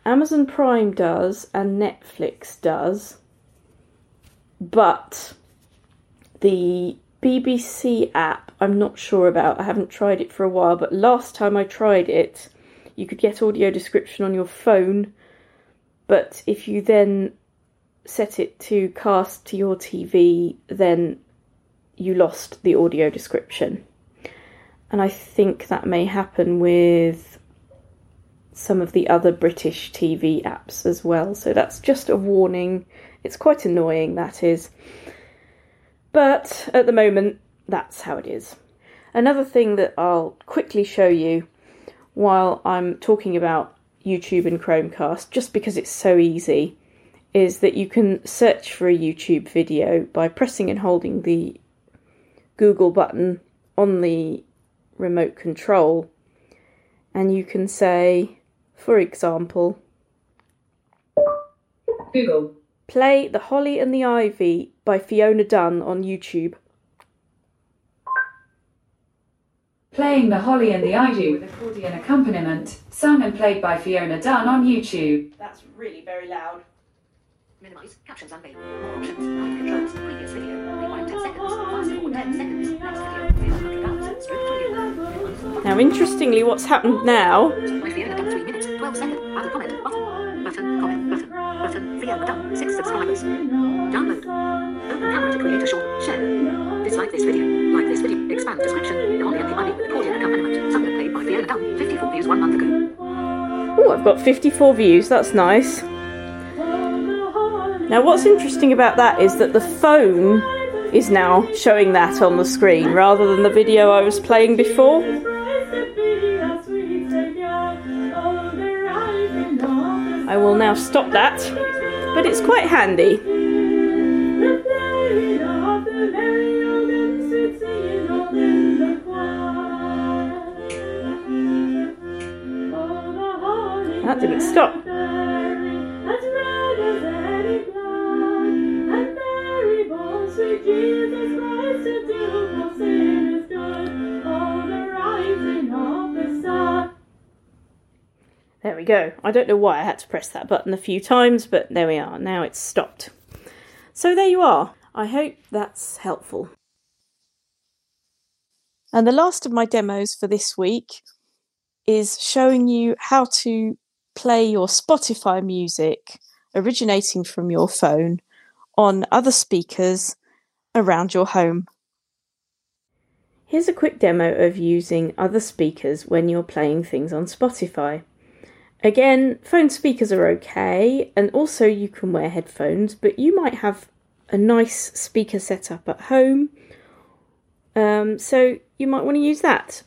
Amazon Prime does and Netflix does, but the BBC app I'm not sure about. I haven't tried it for a while, but last time I tried it, you could get audio description on your phone, but if you then set it to cast to your TV, then you lost the audio description. And I think that may happen with some of the other British TV apps as well. So that's just a warning. It's quite annoying, that is. But at the moment, that's how it is. Another thing that I'll quickly show you while I'm talking about YouTube and Chromecast, just because it's so easy, is that you can search for a YouTube video by pressing and holding the Google button on the remote control, and you can say, for example, Google. play The Holly and the Ivy by Fiona Dunn on YouTube. Playing the Holly and the Ivy with accordion accompaniment, sung and played by Fiona Dunn on YouTube. That's really very loud. Minimize captions unavailable. More options. Live controls. Previous video. Rewind 10 seconds. Fast forward 10 seconds. Next video. 300 hours. Stroke video. Now, interestingly, what's happened now My Fiona Dunn 3 minutes. 12 seconds. Add a comment. Button. Button. Comment. Button. Button. Fiona Dunn. 6 subscribers. Download. Open camera to create a short. Share. Dislike this video. Like this video. Expand description. Holly and the Ivy. Accordion accompaniment. Sung played by Fiona Dunn. 54 views one month ago. Oh, I've got 54 views. That's nice. Now, what's interesting about that is that the phone is now showing that on the screen rather than the video I was playing before. I will now stop that, but it's quite handy. That didn't stop. Go. I don't know why I had to press that button a few times, but there we are. Now it's stopped. So there you are. I hope that's helpful. And the last of my demos for this week is showing you how to play your Spotify music originating from your phone on other speakers around your home. Here's a quick demo of using other speakers when you're playing things on Spotify. Again, phone speakers are okay, and also you can wear headphones, but you might have a nice speaker setup at home, um, so you might want to use that.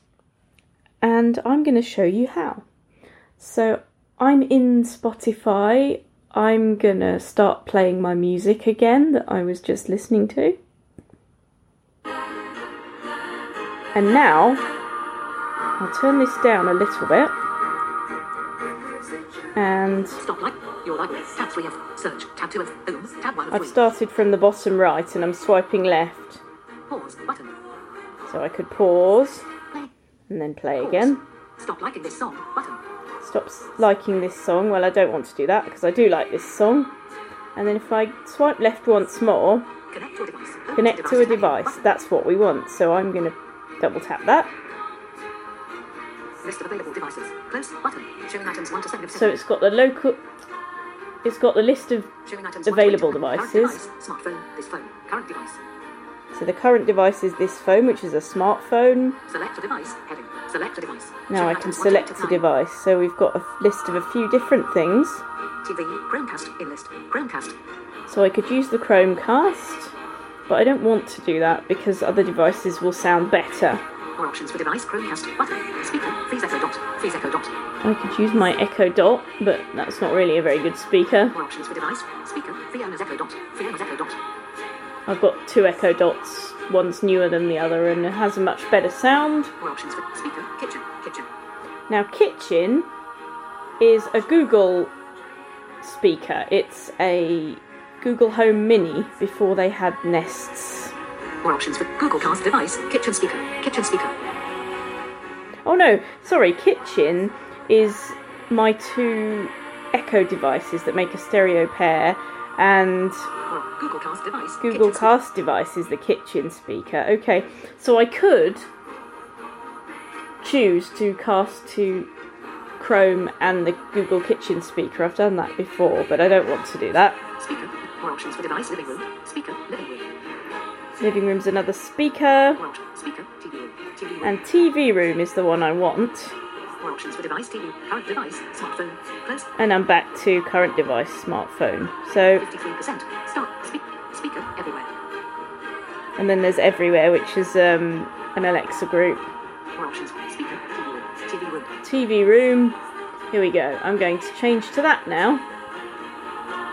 And I'm going to show you how. So I'm in Spotify. I'm going to start playing my music again that I was just listening to. And now I'll turn this down a little bit. Of I've started from the bottom right and I'm swiping left. Pause button. So I could pause and then play again. Stop liking this song button. Stop liking this song. Well, I don't want to do that because I do like this song. And then if I swipe left once more, Connect to a device. Connect to a device. That's what we want. So I'm going to double tap that. List of available devices. Close button. Showing items 1 to 7 of So it's got the local. It's got the list of. Available 1 to 20. Current devices. device. Smartphone. This phone. Current device. So the current device is this phone, which is a smartphone. Select a device. Heading. Select a device. Now I can items 1 to select 8 a device. So we've got a list of a few different things. TV. Chromecast. In list. Chromecast. So I could use the Chromecast, but I don't want to do that because other devices will sound better. More options for device. Chromecast. Button. Speaker. Echo Dot. Echo Dot. I could use my Echo Dot, but that's not really a very good speaker. More options for device. Speaker. Fiona's Echo Dot. Fiona's Echo Dot. I've got two Echo Dots, one's newer than the other and it has a much better sound. More options for speaker. Kitchen. Kitchen. Now, Kitchen is a Google speaker, it's a Google Home Mini before they had Nests. More options for Google Cast device. Kitchen speaker. Kitchen speaker. Oh no, sorry, Kitchen is my two Echo devices that make a stereo pair, and Google Cast device. Google Cast device is the kitchen speaker. Okay, so I could choose to cast to Chrome and the Google Kitchen speaker. I've done that before, but I don't want to do that. Speaker. More options for device. Living room. Speaker. Living room. Living room's another speaker, Speaker. TV. TV room. and TV room is the one I want. More options for device. TV. Current device. Smartphone. Close. And I'm back to current device, smartphone. So 53%. Start. Speak. Speaker. Everywhere. And then there's everywhere, which is um, an Alexa group. More options. Speaker. TV room. TV room. TV room. Here we go. I'm going to change to that now.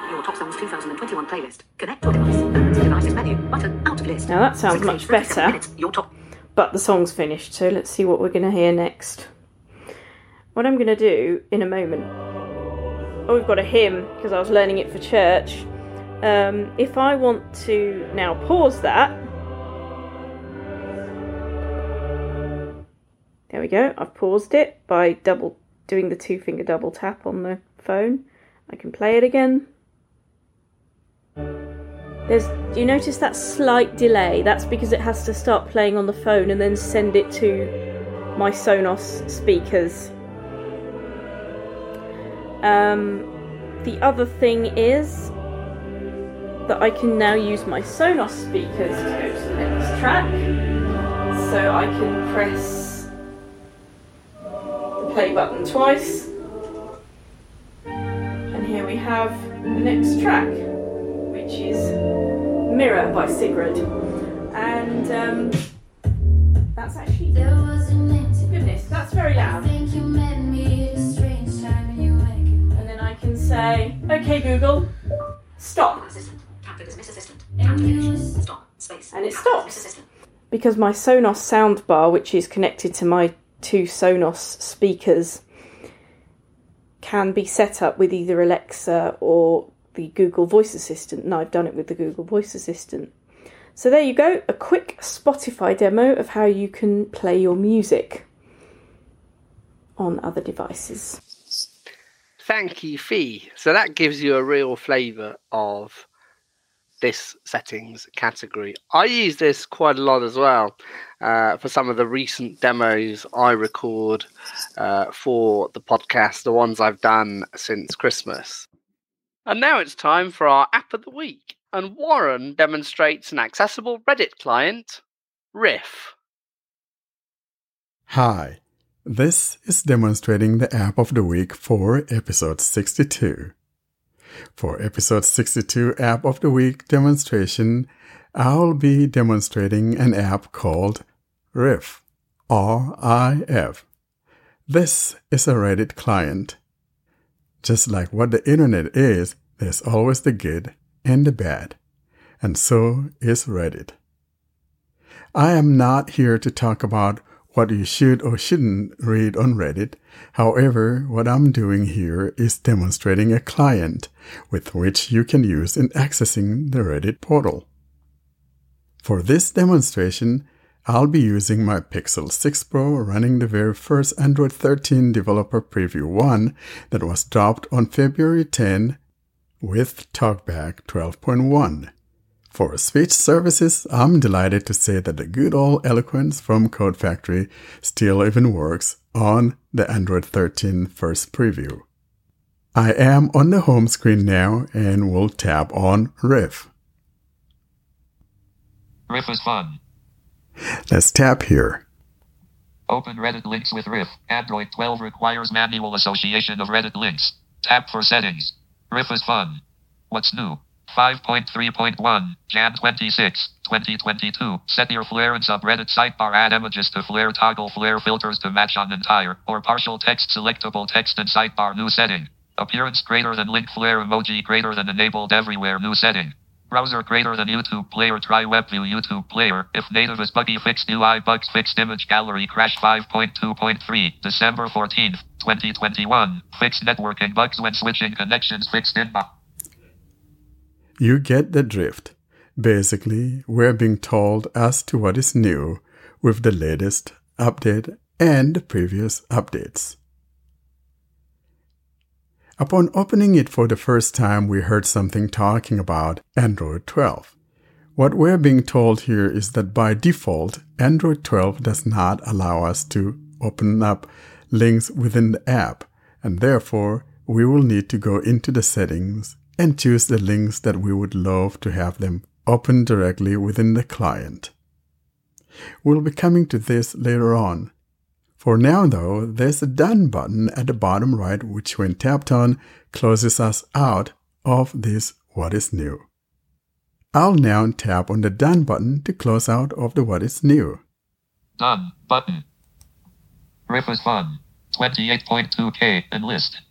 Your top songs 2021 playlist. Connect your device. The devices menu. Button. List. Now that sounds much better. But the song's finished, so let's see what we're going to hear next. What I'm going to do in a moment. Oh, we've got a hymn because I was learning it for church. Um, if I want to now pause that, there we go. I've paused it by double doing the two finger double tap on the phone. I can play it again. There's do you notice that slight delay? That's because it has to start playing on the phone and then send it to my Sonos speakers. Um, the other thing is that I can now use my Sonos speakers to go to the next track. So I can press the play button twice. And here we have the next track, which is Mirror by Sigrid. And um, that's actually. There was an empty Goodness, that's very I loud. think you met me at a strange time and you waking And then I can say, okay, Google, stop. Assistant. Tap Dismiss assistant. And Tap you Stop. Space. And it stops. Because my Sonos soundbar, which is connected to my two Sonos speakers, can be set up with either Alexa or the Google Voice Assistant. And I've done it with the Google Voice Assistant. So there you go, a quick Spotify demo of how you can play your music on other devices. Thank you, Fee. So that gives you a real flavour of this settings category. I use this quite a lot as well uh, for some of the recent demos I record uh, for the podcast, the ones I've done since Christmas. And now it's time for our app of the week. And Warren demonstrates an accessible Reddit client, Riff. Hi, this is demonstrating the app of the week for episode 62. For episode 62 app of the week demonstration, I'll be demonstrating an app called Riff, R-I-F. This is a Reddit client. Just like what the internet is, there's always the good and the bad. And so is Reddit. I am not here to talk about what you should or shouldn't read on Reddit. However, what I'm doing here is demonstrating a client with which you can use in accessing the Reddit portal. For this demonstration, I'll be using my Pixel 6 Pro running the very first Android 13 Developer Preview 1 that was dropped on February 10 with TalkBack 12.1. For speech services, I'm delighted to say that the good old eloquence from Code Factory still even works on the Android 13 first preview. I am on the home screen now and will tap on Riff. Riff is fun. Let's tap here. Open Reddit links with Riff. Android 12 requires manual association of Reddit links. Tap for settings. Riff is fun. What's new? 5.3.1, Jan 26, 2022. Set your Flair and subreddit sidebar add images to Flair toggle Flair filters to match on entire or partial text selectable text and sidebar new setting. Appearance greater than link Flair emoji greater than enabled everywhere new setting. Browser greater than YouTube player try WebView YouTube player. If native is buggy fixed UI bugs fixed image gallery crash 5.2.3 December 14th 2021 fixed networking bugs when switching connections fixed inbox. You get the drift. Basically, we're being told as to what is new with the latest update and previous updates. Upon opening it for the first time, we heard something talking about Android 12. What we're being told here is that by default, Android 12 does not allow us to open up links within the app, and therefore we will need to go into the settings and choose the links that we would love to have them open directly within the client. We'll be coming to this later on. For now, though, there's a Done button at the bottom right, which, when tapped on, closes us out of this What is New. I'll now tap on the Done button to close out of the What is New. Done. Button. Riff is fun. 28.2k enlist.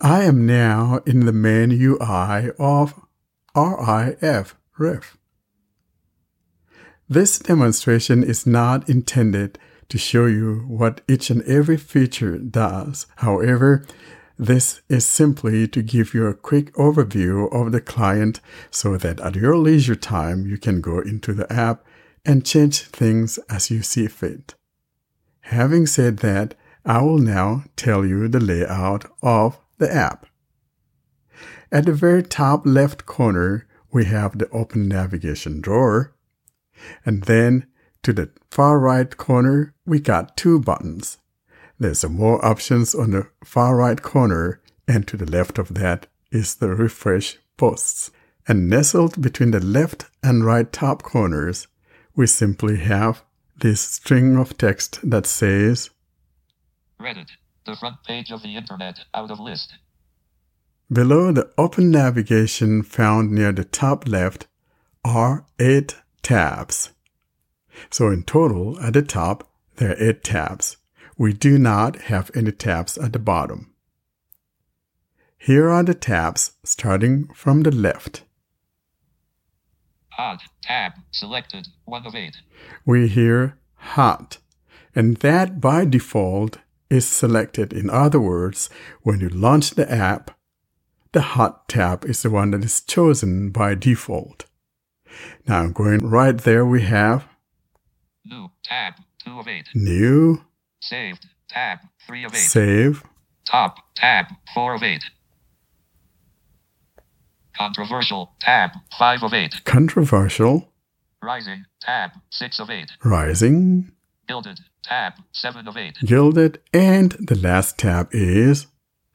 I am now in the main UI of RIF Riff. This demonstration is not intended to show you what each and every feature does. However, this is simply to give you a quick overview of the client so that at your leisure time you can go into the app and change things as you see fit. Having said that, I will now tell you the layout of the app. At the very top left corner, we have the open navigation drawer. And then to the far right corner, we got two buttons. There's some more options on the far right corner, and to the left of that is the refresh posts. And nestled between the left and right top corners, we simply have this string of text that says Reddit. The front page of the internet. Out of list. Below the open navigation found near the top left are eight tabs. So in total, at the top, there are eight tabs. We do not have any tabs at the bottom. Here are the tabs starting from the left. Hot Tab. Selected. 1 of 8. We hear hot, and that by default is selected. In other words, when you launch the app, the hot tab is the one that is chosen by default. Now going right there, we have New. Tab. 2 of 8. new, Saved. Tab. 3 of 8. save, Top. Tab. 4 of 8. Controversial. Tab. 5 of 8. controversial, Rising. Tab. 6 of 8. rising, Gilded. Tab. 7 of 8. gilded, and the last tab is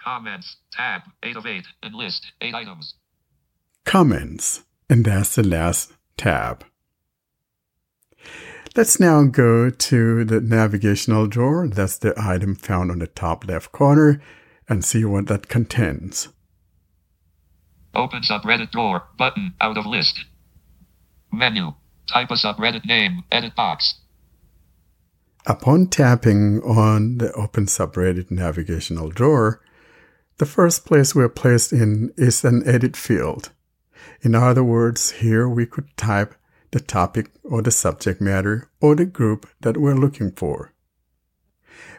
Comments. Tab. 8 of 8. And Enlist. 8 items. comments, and that's the last tab. Let's now go to the navigational drawer. That's the item found on the top left corner and see what that contains. Open subreddit drawer. Button. Out of list. Menu. Type a subreddit name. Edit box. Upon tapping on the Open Subreddit navigational drawer, the first place we're placed in is an edit field. In other words, here we could type the topic or the subject matter or the group that we're looking for.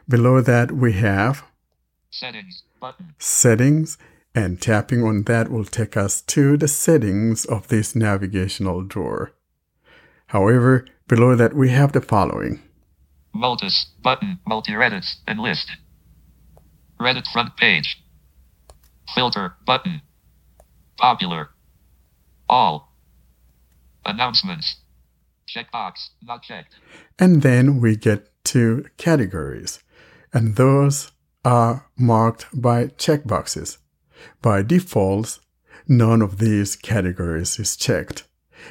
Below that, we have Settings. Button. settings, and tapping on that will take us to the settings of this navigational drawer. However, below that, we have the following. Multis. Button. Multi-Reddits. Enlist. Reddit front page. Filter. Button. Popular. All. Announcements. Checkbox. Not checked. And then we get to categories, and those are marked by checkboxes. By default, none of these categories is checked.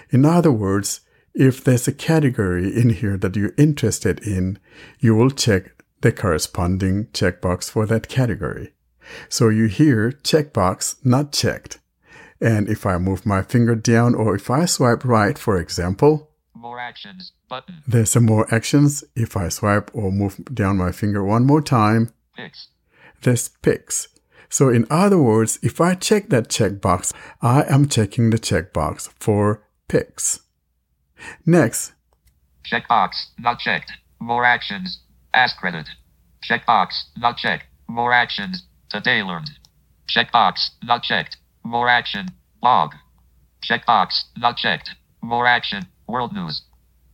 In other words, if there's a category in here that you're interested in, you will check the corresponding checkbox for that category. So you hear checkbox not checked. And if I move my finger down or if I swipe right, for example, More actions. Button. there's some more actions. If I swipe or move down my finger one more time, Picks. there's picks. So in other words, if I check that checkbox, I am checking the checkbox for picks. Next, Checkbox. Not checked. More actions. AskReddit. Checkbox. Not checked. More actions. Today learned. Checkbox. Not checked. More action. Log. Checkbox. Not checked. More action. World news.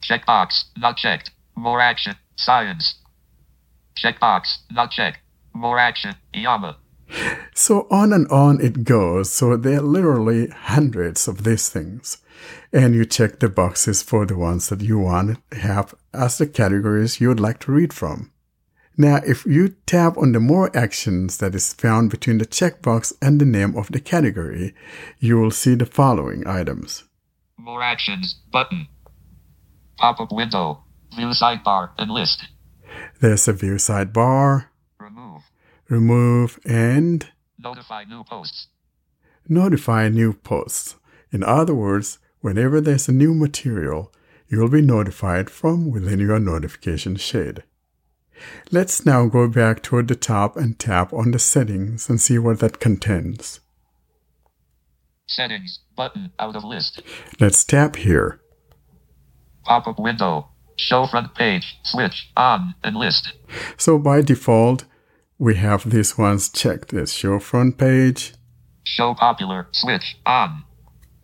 Checkbox. Not checked. More action. Science. Checkbox. Not checked. More action. Yama. So on and on it goes. So there are literally hundreds of these things. And you check the boxes for the ones that you want to have as the categories you would like to read from. Now, if you tap on the more actions that is found between the checkbox and the name of the category, you will see the following items. More actions. Button. Pop up window. View sidebar. Enlist. There's a view sidebar, Remove. remove, and Notify new posts. notify new posts. In other words, whenever there's a new material, you will be notified from within your notification shade. Let's now go back toward the top and tap on the settings and see what that contains. Settings. Button. Out of list. Let's tap here. Pop up window. Show front page. Switch. On. And list. So by default, we have these ones checked. This show front page, Show popular. Switch. On.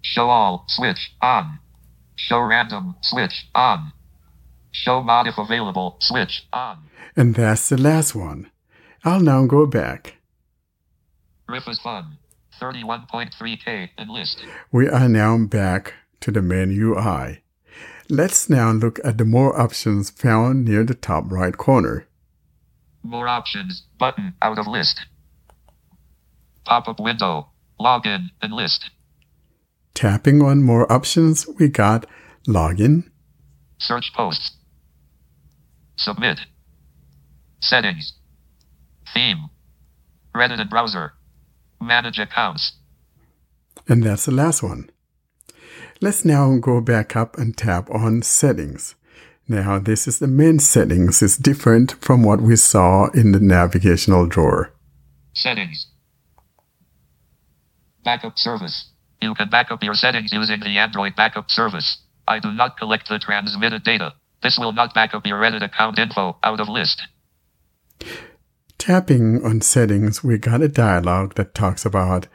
Show all. Switch. On. Show random. Switch. On. Show mod if available. Switch. On. and that's the last one. I'll now go back. Riff is fun. 31.3k and list. We are now back to the main UI. Let's now look at the more options found near the top right corner. More options. Button. Out of list. Pop up window. Login and list. Tapping on more options, we got login, Search posts. Submit. Settings. Theme. Reddit and browser. Manage accounts. and that's the last one. Let's now go back up and tap on settings. Now, this is the main settings. It's different from what we saw in the navigational drawer. Settings. Backup service. You can back up your settings using the Android backup service. I do not collect the transmitted data. This will not back up your Reddit account info out of list. Tapping on settings, we got a dialog that talks about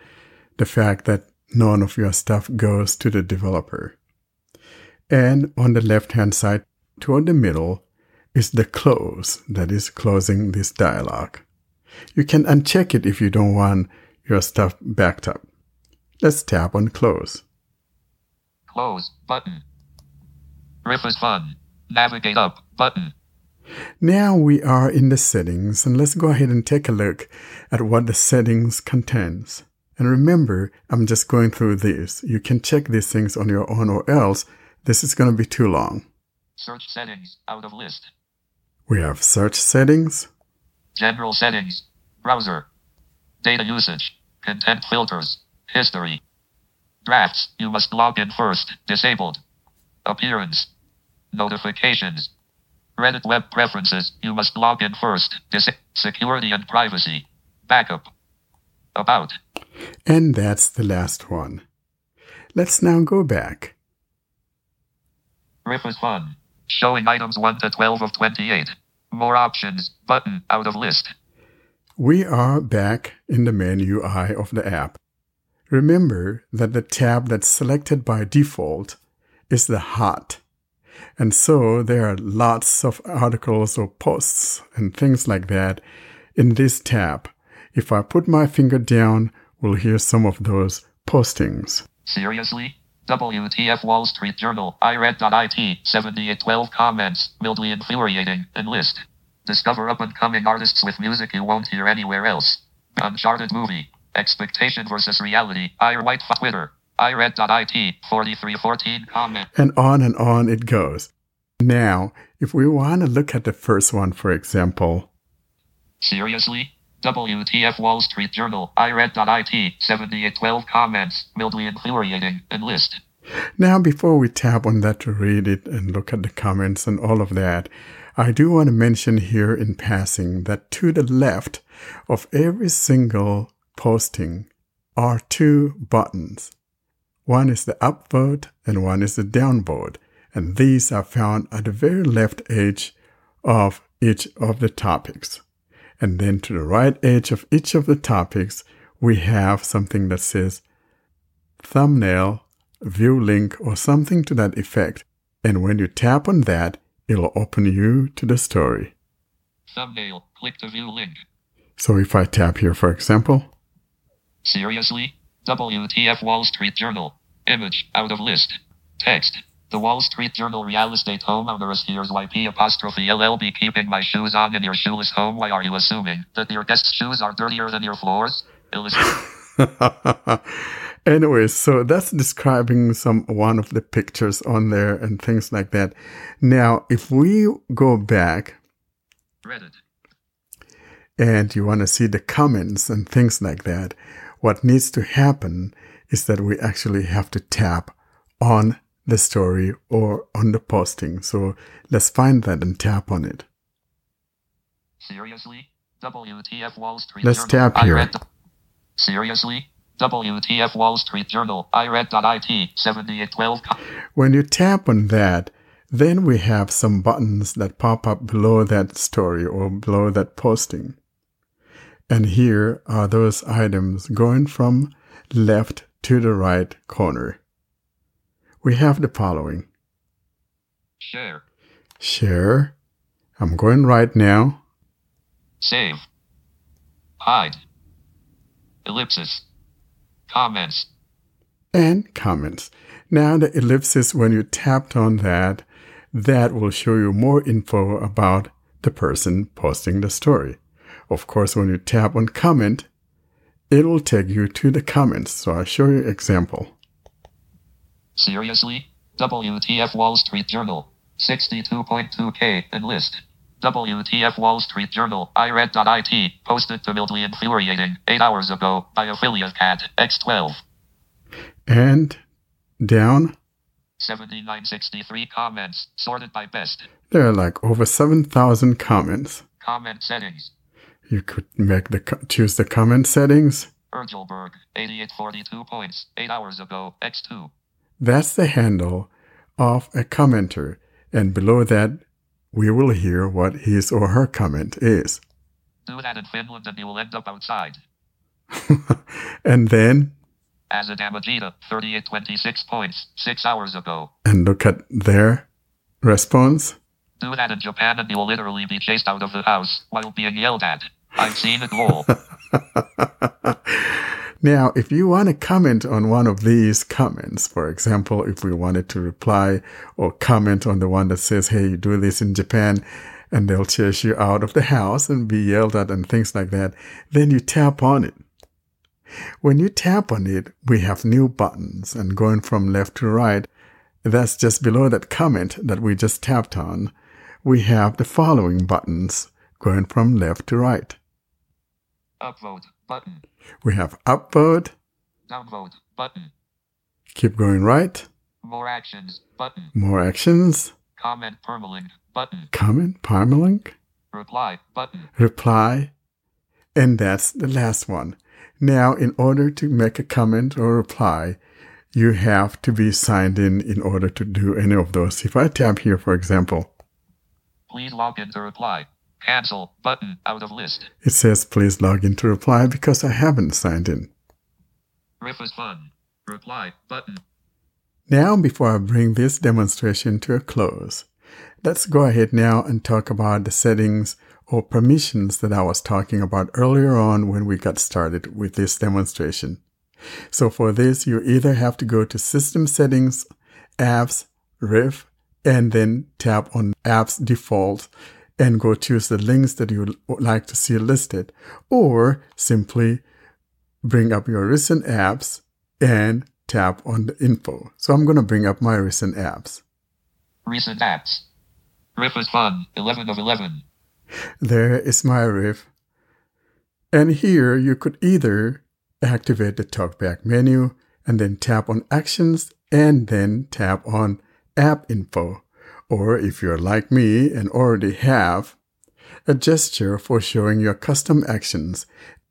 the fact that none of your stuff goes to the developer. And on the left hand side, toward the middle, is the close that is closing this dialog. You can uncheck it if you don't want your stuff backed up. Let's tap on close. Close button. Riff is fun. Navigate up button. Now we are in the settings and let's go ahead and take a look at what the settings contains. And remember, I'm just going through these. You can check these things on your own or else this is going to be too long. Search settings out of list. We have search settings, General settings. Browser. Data usage. Content filters. History. Drafts. You must log in first. Disabled. Appearance. Notifications. Reddit web preferences. You must log in first. Dis- security and privacy. Backup. About. and that's the last one. Let's now go back. Riff is fun. Showing items 1 to 12 of 28. More options. Button. Out of list. We are back in the menu UI of the app. Remember that the tab that's selected by default is the hot. And so there are lots of articles or posts and things like that in this tab. If I put my finger down, we'll hear some of those postings. Seriously? WTF Wall Street Journal, i.redd.it, 7812 comments, mildly infuriating, enlist. Discover up and coming artists with music you won't hear anywhere else. Uncharted movie. Expectation versus reality. iRwhite Twitter. i.redd.it, 4314 comment. and on and on it goes. Now, if we want to look at the first one, for example, Seriously? WTF Wall Street Journal, i.redd.it, 7812 comments, mildly infuriating, enlist. Now, before we tap on that to read it and look at the comments and all of that, I do want to mention here in passing that to the left of every single posting are two buttons. One is the upvote and one is the downvote. And these are found at the very left edge of each of the topics. And then to the right edge of each of the topics, we have something that says thumbnail, view link, or something to that effect. And when you tap on that, it'll open you to the story. Thumbnail, click to view link. So if I tap here, for example, Seriously? WTF Wall Street Journal. Image, out of list. Text. The Wall Street Journal real estate home homeowners here's YP apostrophe LLB keeping my shoes on in your shoeless home. Why are you assuming that your guest's shoes are dirtier than your floors? Illustrate. [laughs] [laughs] anyway, so that's describing some one of the pictures on there and things like that. Now, if we go back Reddit. and you want to see the comments and things like that, what needs to happen is that we actually have to tap on the story or on the posting. So let's find that and tap on it. Seriously? WTF Wall Street Let's Journal. tap here. I read the- Seriously? WTF Wall Street Journal. I read.it 7812. co- When you tap on that, then we have some buttons that pop up below that story or below that posting. And here are those items going from left to the right corner. We have the following Share. share. I'm going right now. Save. Hide. Ellipsis. Comments. and comments. Now the ellipsis, when you tapped on that, that will show you more info about the person posting the story. Of course, when you tap on comment, it will take you to the comments. So I'll show you example. Seriously? WTF Wall Street Journal. 62.2K enlist. WTF Wall Street Journal. i.redd.it. Posted to mildly infuriating 8 hours ago by affiliate cat X12. And down, 7963 comments. Sorted by best. there are like over 7,000 comments. Comment settings. You could make the choose the comment settings. Ergelberg. 8842 points. 8 hours ago. X2. That's the handle of a commenter. And below that, we will hear what his or her comment is. Do that in Finland and you will end up outside. [laughs] and then, Azadamajita. 3826 points. 6 hours ago. and look at their response. Do that in Japan and you'll literally be chased out of the house while being yelled at. I've seen it all. Now, if you want to comment on one of these comments, for example, if we wanted to reply or comment on the one that says, hey, you do this in Japan and they'll chase you out of the house and be yelled at and things like that, then you tap on it. When you tap on it, we have new buttons and going from left to right, that's just below that comment that we just tapped on. We have the following buttons going from left to right. Upvote. Button. We have upvote, Downvote. Button. keep going right, More actions. Button. more actions, Comment permalink. Button. comment, permalink, Reply. Button. reply, and that's the last one. Now, in order to make a comment or reply, you have to be signed in in order to do any of those. If I tap here, for example, Please log in to reply. Cancel. Button. Out of list. it says please log in to reply because I haven't signed in. Riff is fun. Reply. Button. Now, before I bring this demonstration to a close, let's go ahead now and talk about the settings or permissions that I was talking about earlier on when we got started with this demonstration. So for this, you either have to go to System Settings, Apps, Riff, and then tap on Apps Default and go choose the links that you would like to see listed, or simply bring up your recent apps and tap on the info. So I'm going to bring up my recent apps. Recent apps. Riff is fun. 11 of 11. There is my riff. And here you could either activate the talkback menu and then tap on actions and then tap on app info. Or if you're like me and already have a gesture for showing your custom actions,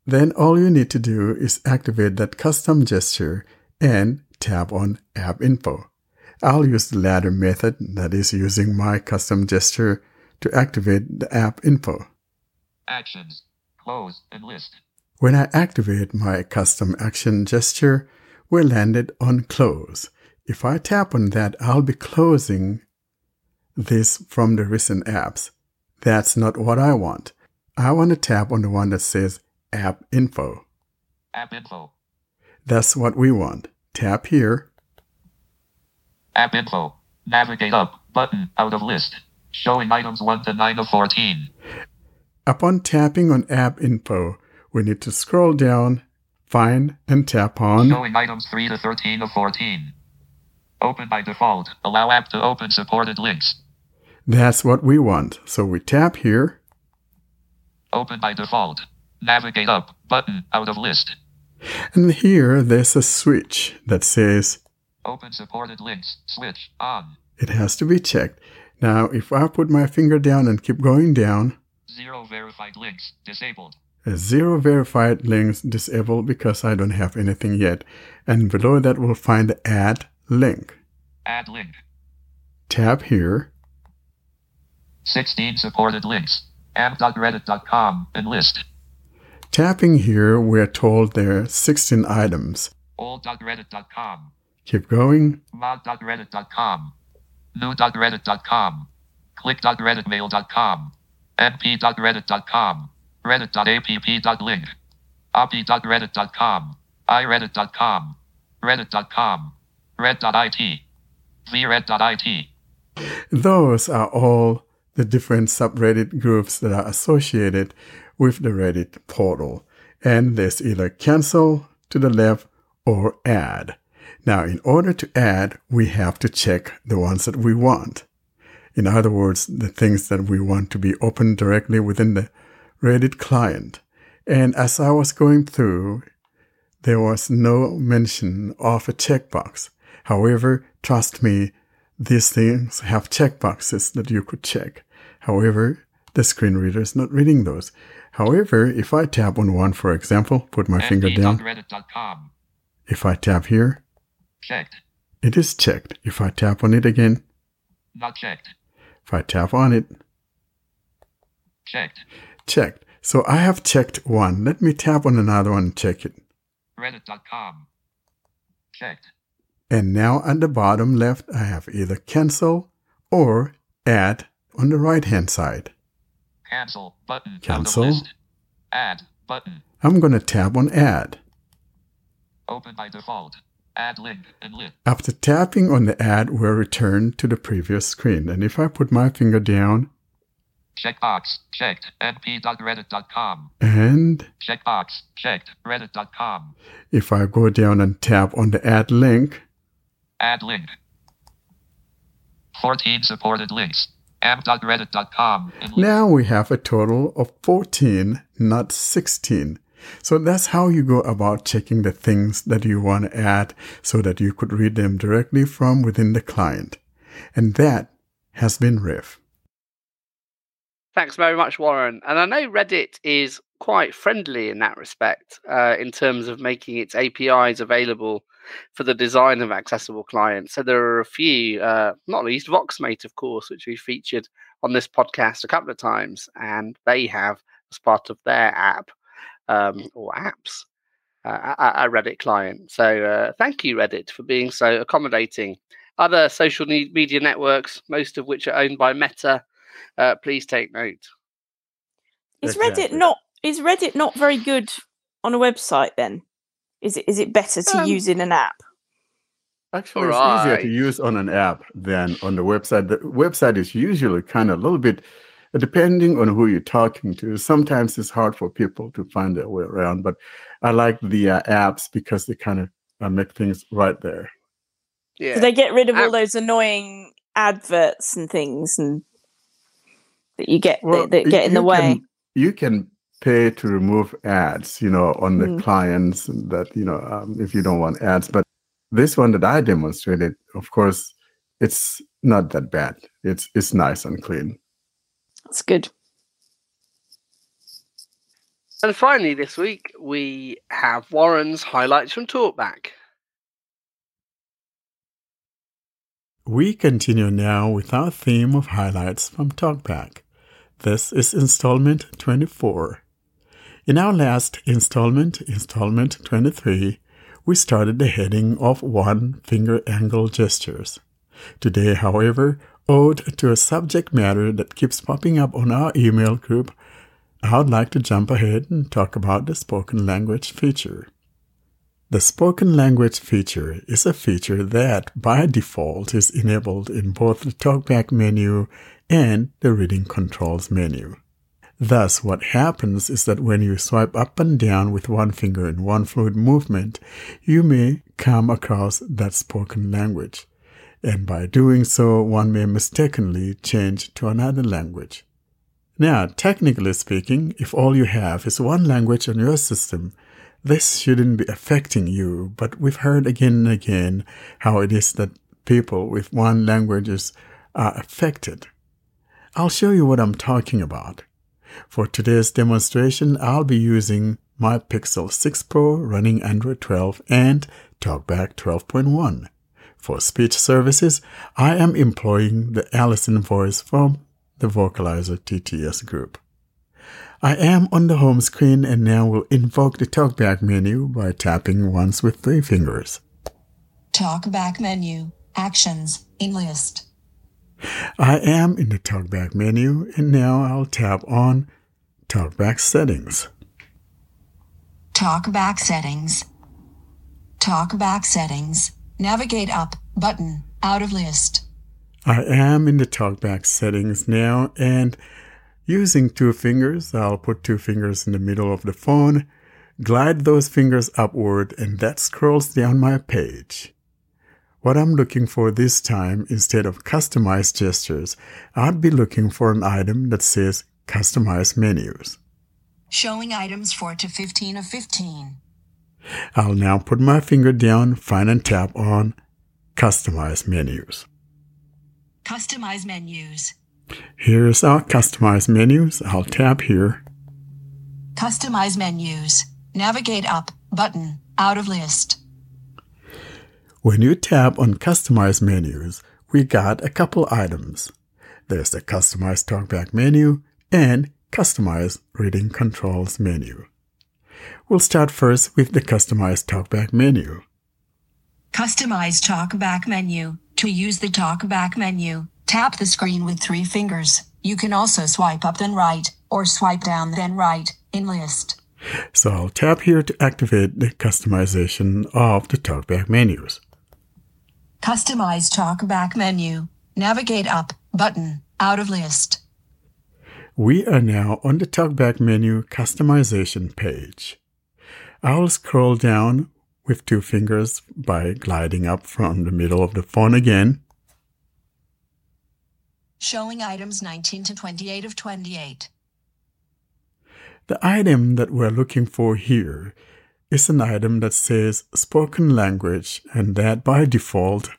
then all you need to do is activate that custom gesture and tap on app info. I'll use the latter method, that is using my custom gesture to activate the app info. Actions. Close and list. When I activate my custom action gesture, we're landed on close. If I tap on that, I'll be closing this from the recent apps. That's not what I want. I want to tap on the one that says app info. App info. That's what we want. Tap here. App info. Navigate up. Button. Out of list. Showing items 1 to 9 of 14. Upon tapping on app info, we need to scroll down, find, and tap on. Showing items 3 to 13 of 14. Open by default. Allow app to open supported links. That's what we want. So we tap here. Open by default. Navigate up. Button. Out of list. And here there's a switch that says Open supported links. Switch on. It has to be checked. Now, if I put my finger down and keep going down, Zero verified links. Disabled. zero verified links disabled because I don't have anything yet. And below that, we'll find the add link. Add link. Tap here. 16 supported links. amp.reddit.com and list. Tapping here, we're told there are 16 items. old.reddit.com. Keep going. mod.reddit.com. new.reddit.com. click.redditmail.com. np.reddit.com. reddit.app.link. opi.reddit.com. ireddit.com. reddit.com. redd.it. v.redd.it. Those are all the different subreddit groups that are associated with the Reddit portal. And there's either cancel to the left or add. Now, in order to add, we have to check the ones that we want. In other words, the things that we want to be opened directly within the Reddit client. And as I was going through, there was no mention of a checkbox. However, trust me, these things have checkboxes that you could check. However, the screen reader is not reading those. However, if I tap on one, for example, put my finger down, if I tap here, Checked. it is checked. If I tap on it again, Not checked. if I tap on it, Checked. checked. So I have checked one. Let me tap on another one and check it. Reddit.com. Checked. And now at the bottom left, I have either cancel or add on the right hand side. Cancel button. Cancel. Add button. I'm going to tap on add. Open by default. Add link and lit. After tapping on the add, we're returned to the previous screen. And if I put my finger down Checkbox checked. np.reddit.com. and Checkbox checked. Reddit.com. if I go down and tap on the add link, Add link. 14 supported links. Now we have a total of 14, not 16. So that's how you go about checking the things that you want to add so that you could read them directly from within the client. And that has been Riff. Thanks very much, Warren. And I know Reddit is quite friendly in that respect, uh, in terms of making its APIs available for the design of accessible clients. So there are a few, uh, not least VoxMate, of course, which we featured on this podcast a couple of times, and they have as part of their app um, or apps uh, a, Reddit client. So uh, thank you, Reddit, for being so accommodating. Other social media networks, most of which are owned by Meta, uh, please take note. Is Reddit not is Reddit not very good on a website then? Is it is it better to Um, use in an app? Actually, it's easier to use on an app than on the website. The website is usually kind of a little bit, depending on who you're talking to. Sometimes it's hard for people to find their way around, but I like the uh, apps because they kind of uh, make things right there. Yeah. So they get rid of all those annoying adverts and things and that you get Well, that, that get in the way. can- you can pay to remove ads, you know, on the Mm. clients that, you know, um, if you don't want ads. But this one that I demonstrated, of course, it's not that bad. It's it's nice and clean. That's good. And finally, this week we have Warren's highlights from Talkback. We continue now with our theme of highlights from TalkBack. This is installment 24. In our last installment, installment 23, we started the heading of one finger angle gestures. Today, however, owed to a subject matter that keeps popping up on our email group, I would like to jump ahead and talk about the spoken language feature. The spoken language feature is a feature that, by default, is enabled in both the TalkBack menu and the reading controls menu. Thus, what happens is that when you swipe up and down with one finger in one fluid movement, you may come across that spoken language. And by doing so, one may mistakenly change to another language. Now, technically speaking, if all you have is one language on your system, this shouldn't be affecting you, but we've heard again and again how it is that people with one languages are affected. I'll show you what I'm talking about. For today's demonstration, I'll be using my Pixel 6 Pro running Android 12 and TalkBack 12.1. For speech services, I am employing the Allison voice from the Vocalizer TTS group. I am on the home screen and now will invoke the TalkBack menu by tapping once with three fingers. Talkback menu. Actions. In list. I am in the TalkBack menu and now I'll tap on TalkBack settings. TalkBack settings. TalkBack settings. Navigate up. Button. Out of list. I am in the TalkBack settings now and using two fingers, I'll put two fingers in the middle of the phone, glide those fingers upward and that scrolls down my page. What I'm looking for this time, instead of customized gestures, I'd be looking for an item that says customize menus. Showing items 4 to 15 of 15. I'll now put my finger down, find and tap on customize menus. Customize menus. Here's our customized menus. I'll tap here. Customize menus. Navigate up. Button. Out of list. When you tap on Customize menus, we got a couple items. There's the Customize Talkback menu and Customize Reading Controls menu. We'll start first with the Customize Talkback menu. Customize talkback menu. To use the talkback menu, tap the screen with three fingers. You can also swipe up then right, or swipe down then right, in list. So I'll tap here to activate the customization of the Talkback menus. Customize talkback menu. Navigate up. Button. Out of list. We are now on the Talkback menu customization page. I'll scroll down with two fingers by gliding up from the middle of the phone again. Showing items 19 to 28 of 28. The item that we're looking for here is an item that says spoken language and that by default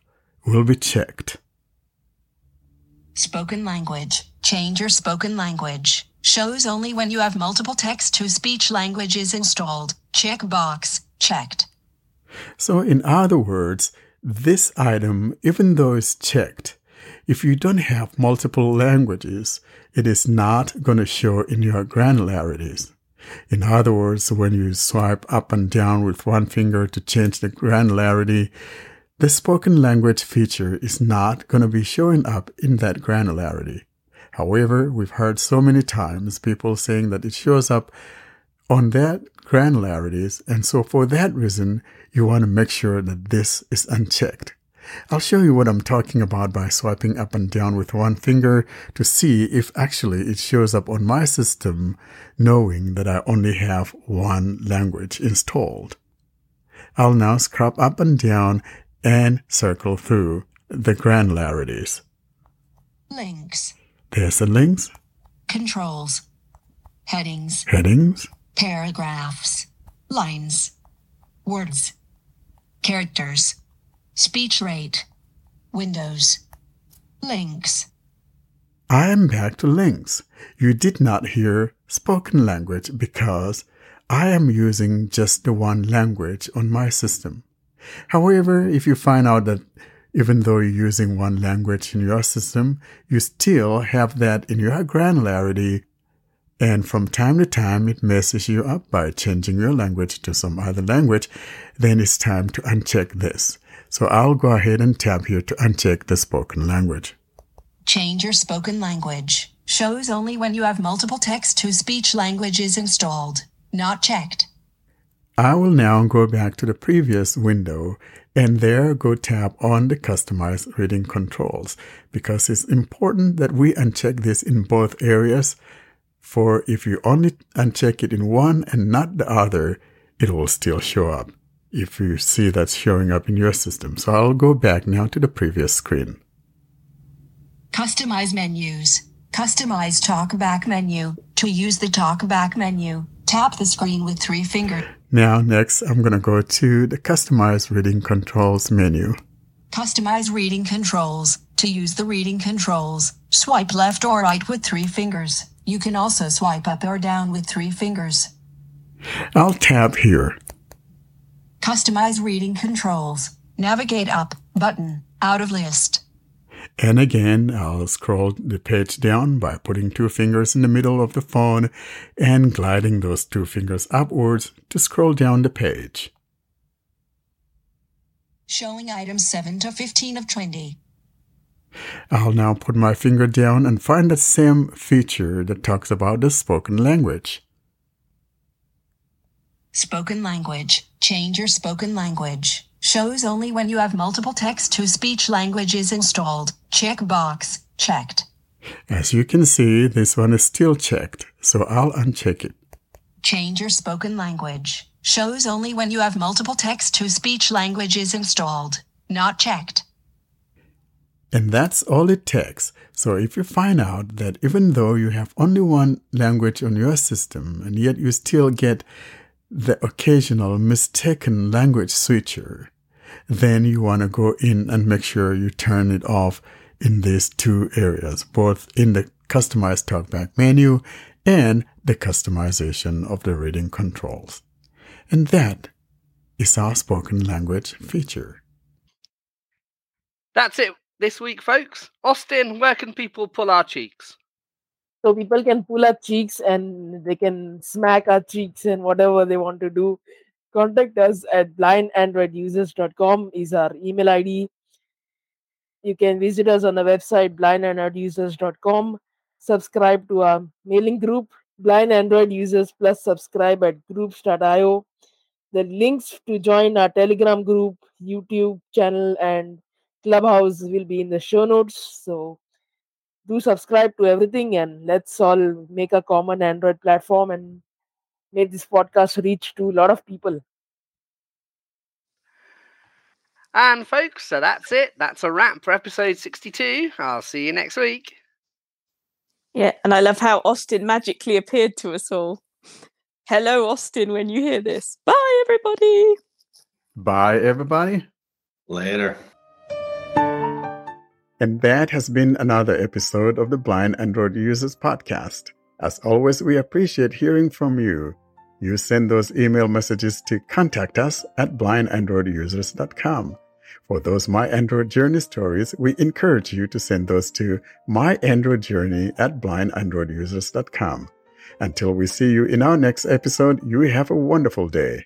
will be checked. Spoken language. Change your spoken language. Shows only when you have multiple text to speech languages installed. Checkbox. Checked. So, in other words, this item, even though it's checked, if you don't have multiple languages, it is not going to show in your granularities. In other words, when you swipe up and down with one finger to change the granularity, the spoken language feature is not going to be showing up in that granularity. However, we've heard so many times people saying that it shows up on that granularities, and so for that reason, you want to make sure that this is unchecked. I'll show you what I'm talking about by swiping up and down with one finger to see if actually it shows up on my system, knowing that I only have one language installed. I'll now scrub up and down and circle through the granularities. Links. There's the links, Controls. Headings. headings, Paragraphs. Lines. Words. Characters. Speech rate. Windows. Links. I am back to links. You did not hear spoken language because I am using just the one language on my system. However, if you find out that even though you're using one language in your system, you still have that in your granularity, and from time to time it messes you up by changing your language to some other language, then it's time to uncheck this. So I'll go ahead and tap here to uncheck the spoken language. Change your spoken language. Shows only when you have multiple text to speech languages installed. Not checked. I will now go back to the previous window and there go tap on the customize reading controls because it's important that we uncheck this in both areas. For if you only uncheck it in one and not the other, it will still show up if you see that's showing up in your system. So I'll go back now to the previous screen. Customize menus. Customize talkback menu. To use the talkback menu, tap the screen with three fingers. Now, next, I'm going to go to the Customize Reading Controls menu. Customize reading controls. To use the reading controls, swipe left or right with three fingers. You can also swipe up or down with three fingers. I'll tap here. Customize reading controls. Navigate up button out of list. And again, I'll scroll the page down by putting two fingers in the middle of the phone and gliding those two fingers upwards to scroll down the page. Showing items 7 to 15 of 20. I'll now put my finger down and find the same feature that talks about the spoken language. Spoken language. Change your spoken language. Shows only when you have multiple text to speech languages installed. Checkbox checked. As you can see, this one is still checked, so I'll uncheck it. Change your spoken language. Shows only when you have multiple text to speech languages installed. Not checked. And that's all it takes. So if you find out that even though you have only one language on your system and yet you still get the occasional mistaken language switcher, then you want to go in and make sure you turn it off in these two areas, both in the customized talkback menu and the customization of the reading controls. And that is our spoken language feature. That's it this week, folks. Austin, where can people pull our cheeks? So people can pull our cheeks and they can smack our cheeks and whatever they want to do. Contact us at blindandroidusers.com is our email ID. You can visit us on the website blindandroidusers.com. Subscribe to our mailing group, Blind Android Users Plus. Subscribe at groups.io. The links to join our Telegram group, YouTube channel, and Clubhouse will be in the show notes. So do subscribe to everything and let's all make a common Android platform and make this podcast reach to a lot of people. And folks, so that's it. That's a wrap for episode 62. I'll see you next week. Yeah, and I love how Austin magically appeared to us all. Hello, Austin, when you hear this. Bye, everybody. Bye, everybody. Later. And that has been another episode of the Blind Android Users Podcast. As always, we appreciate hearing from you. You send those email messages to contact us at blindandroidusers.com. For those My Android Journey stories, we encourage you to send those to myandroidjourney at blindandroidusers.com. Until we see you in our next episode, you have a wonderful day.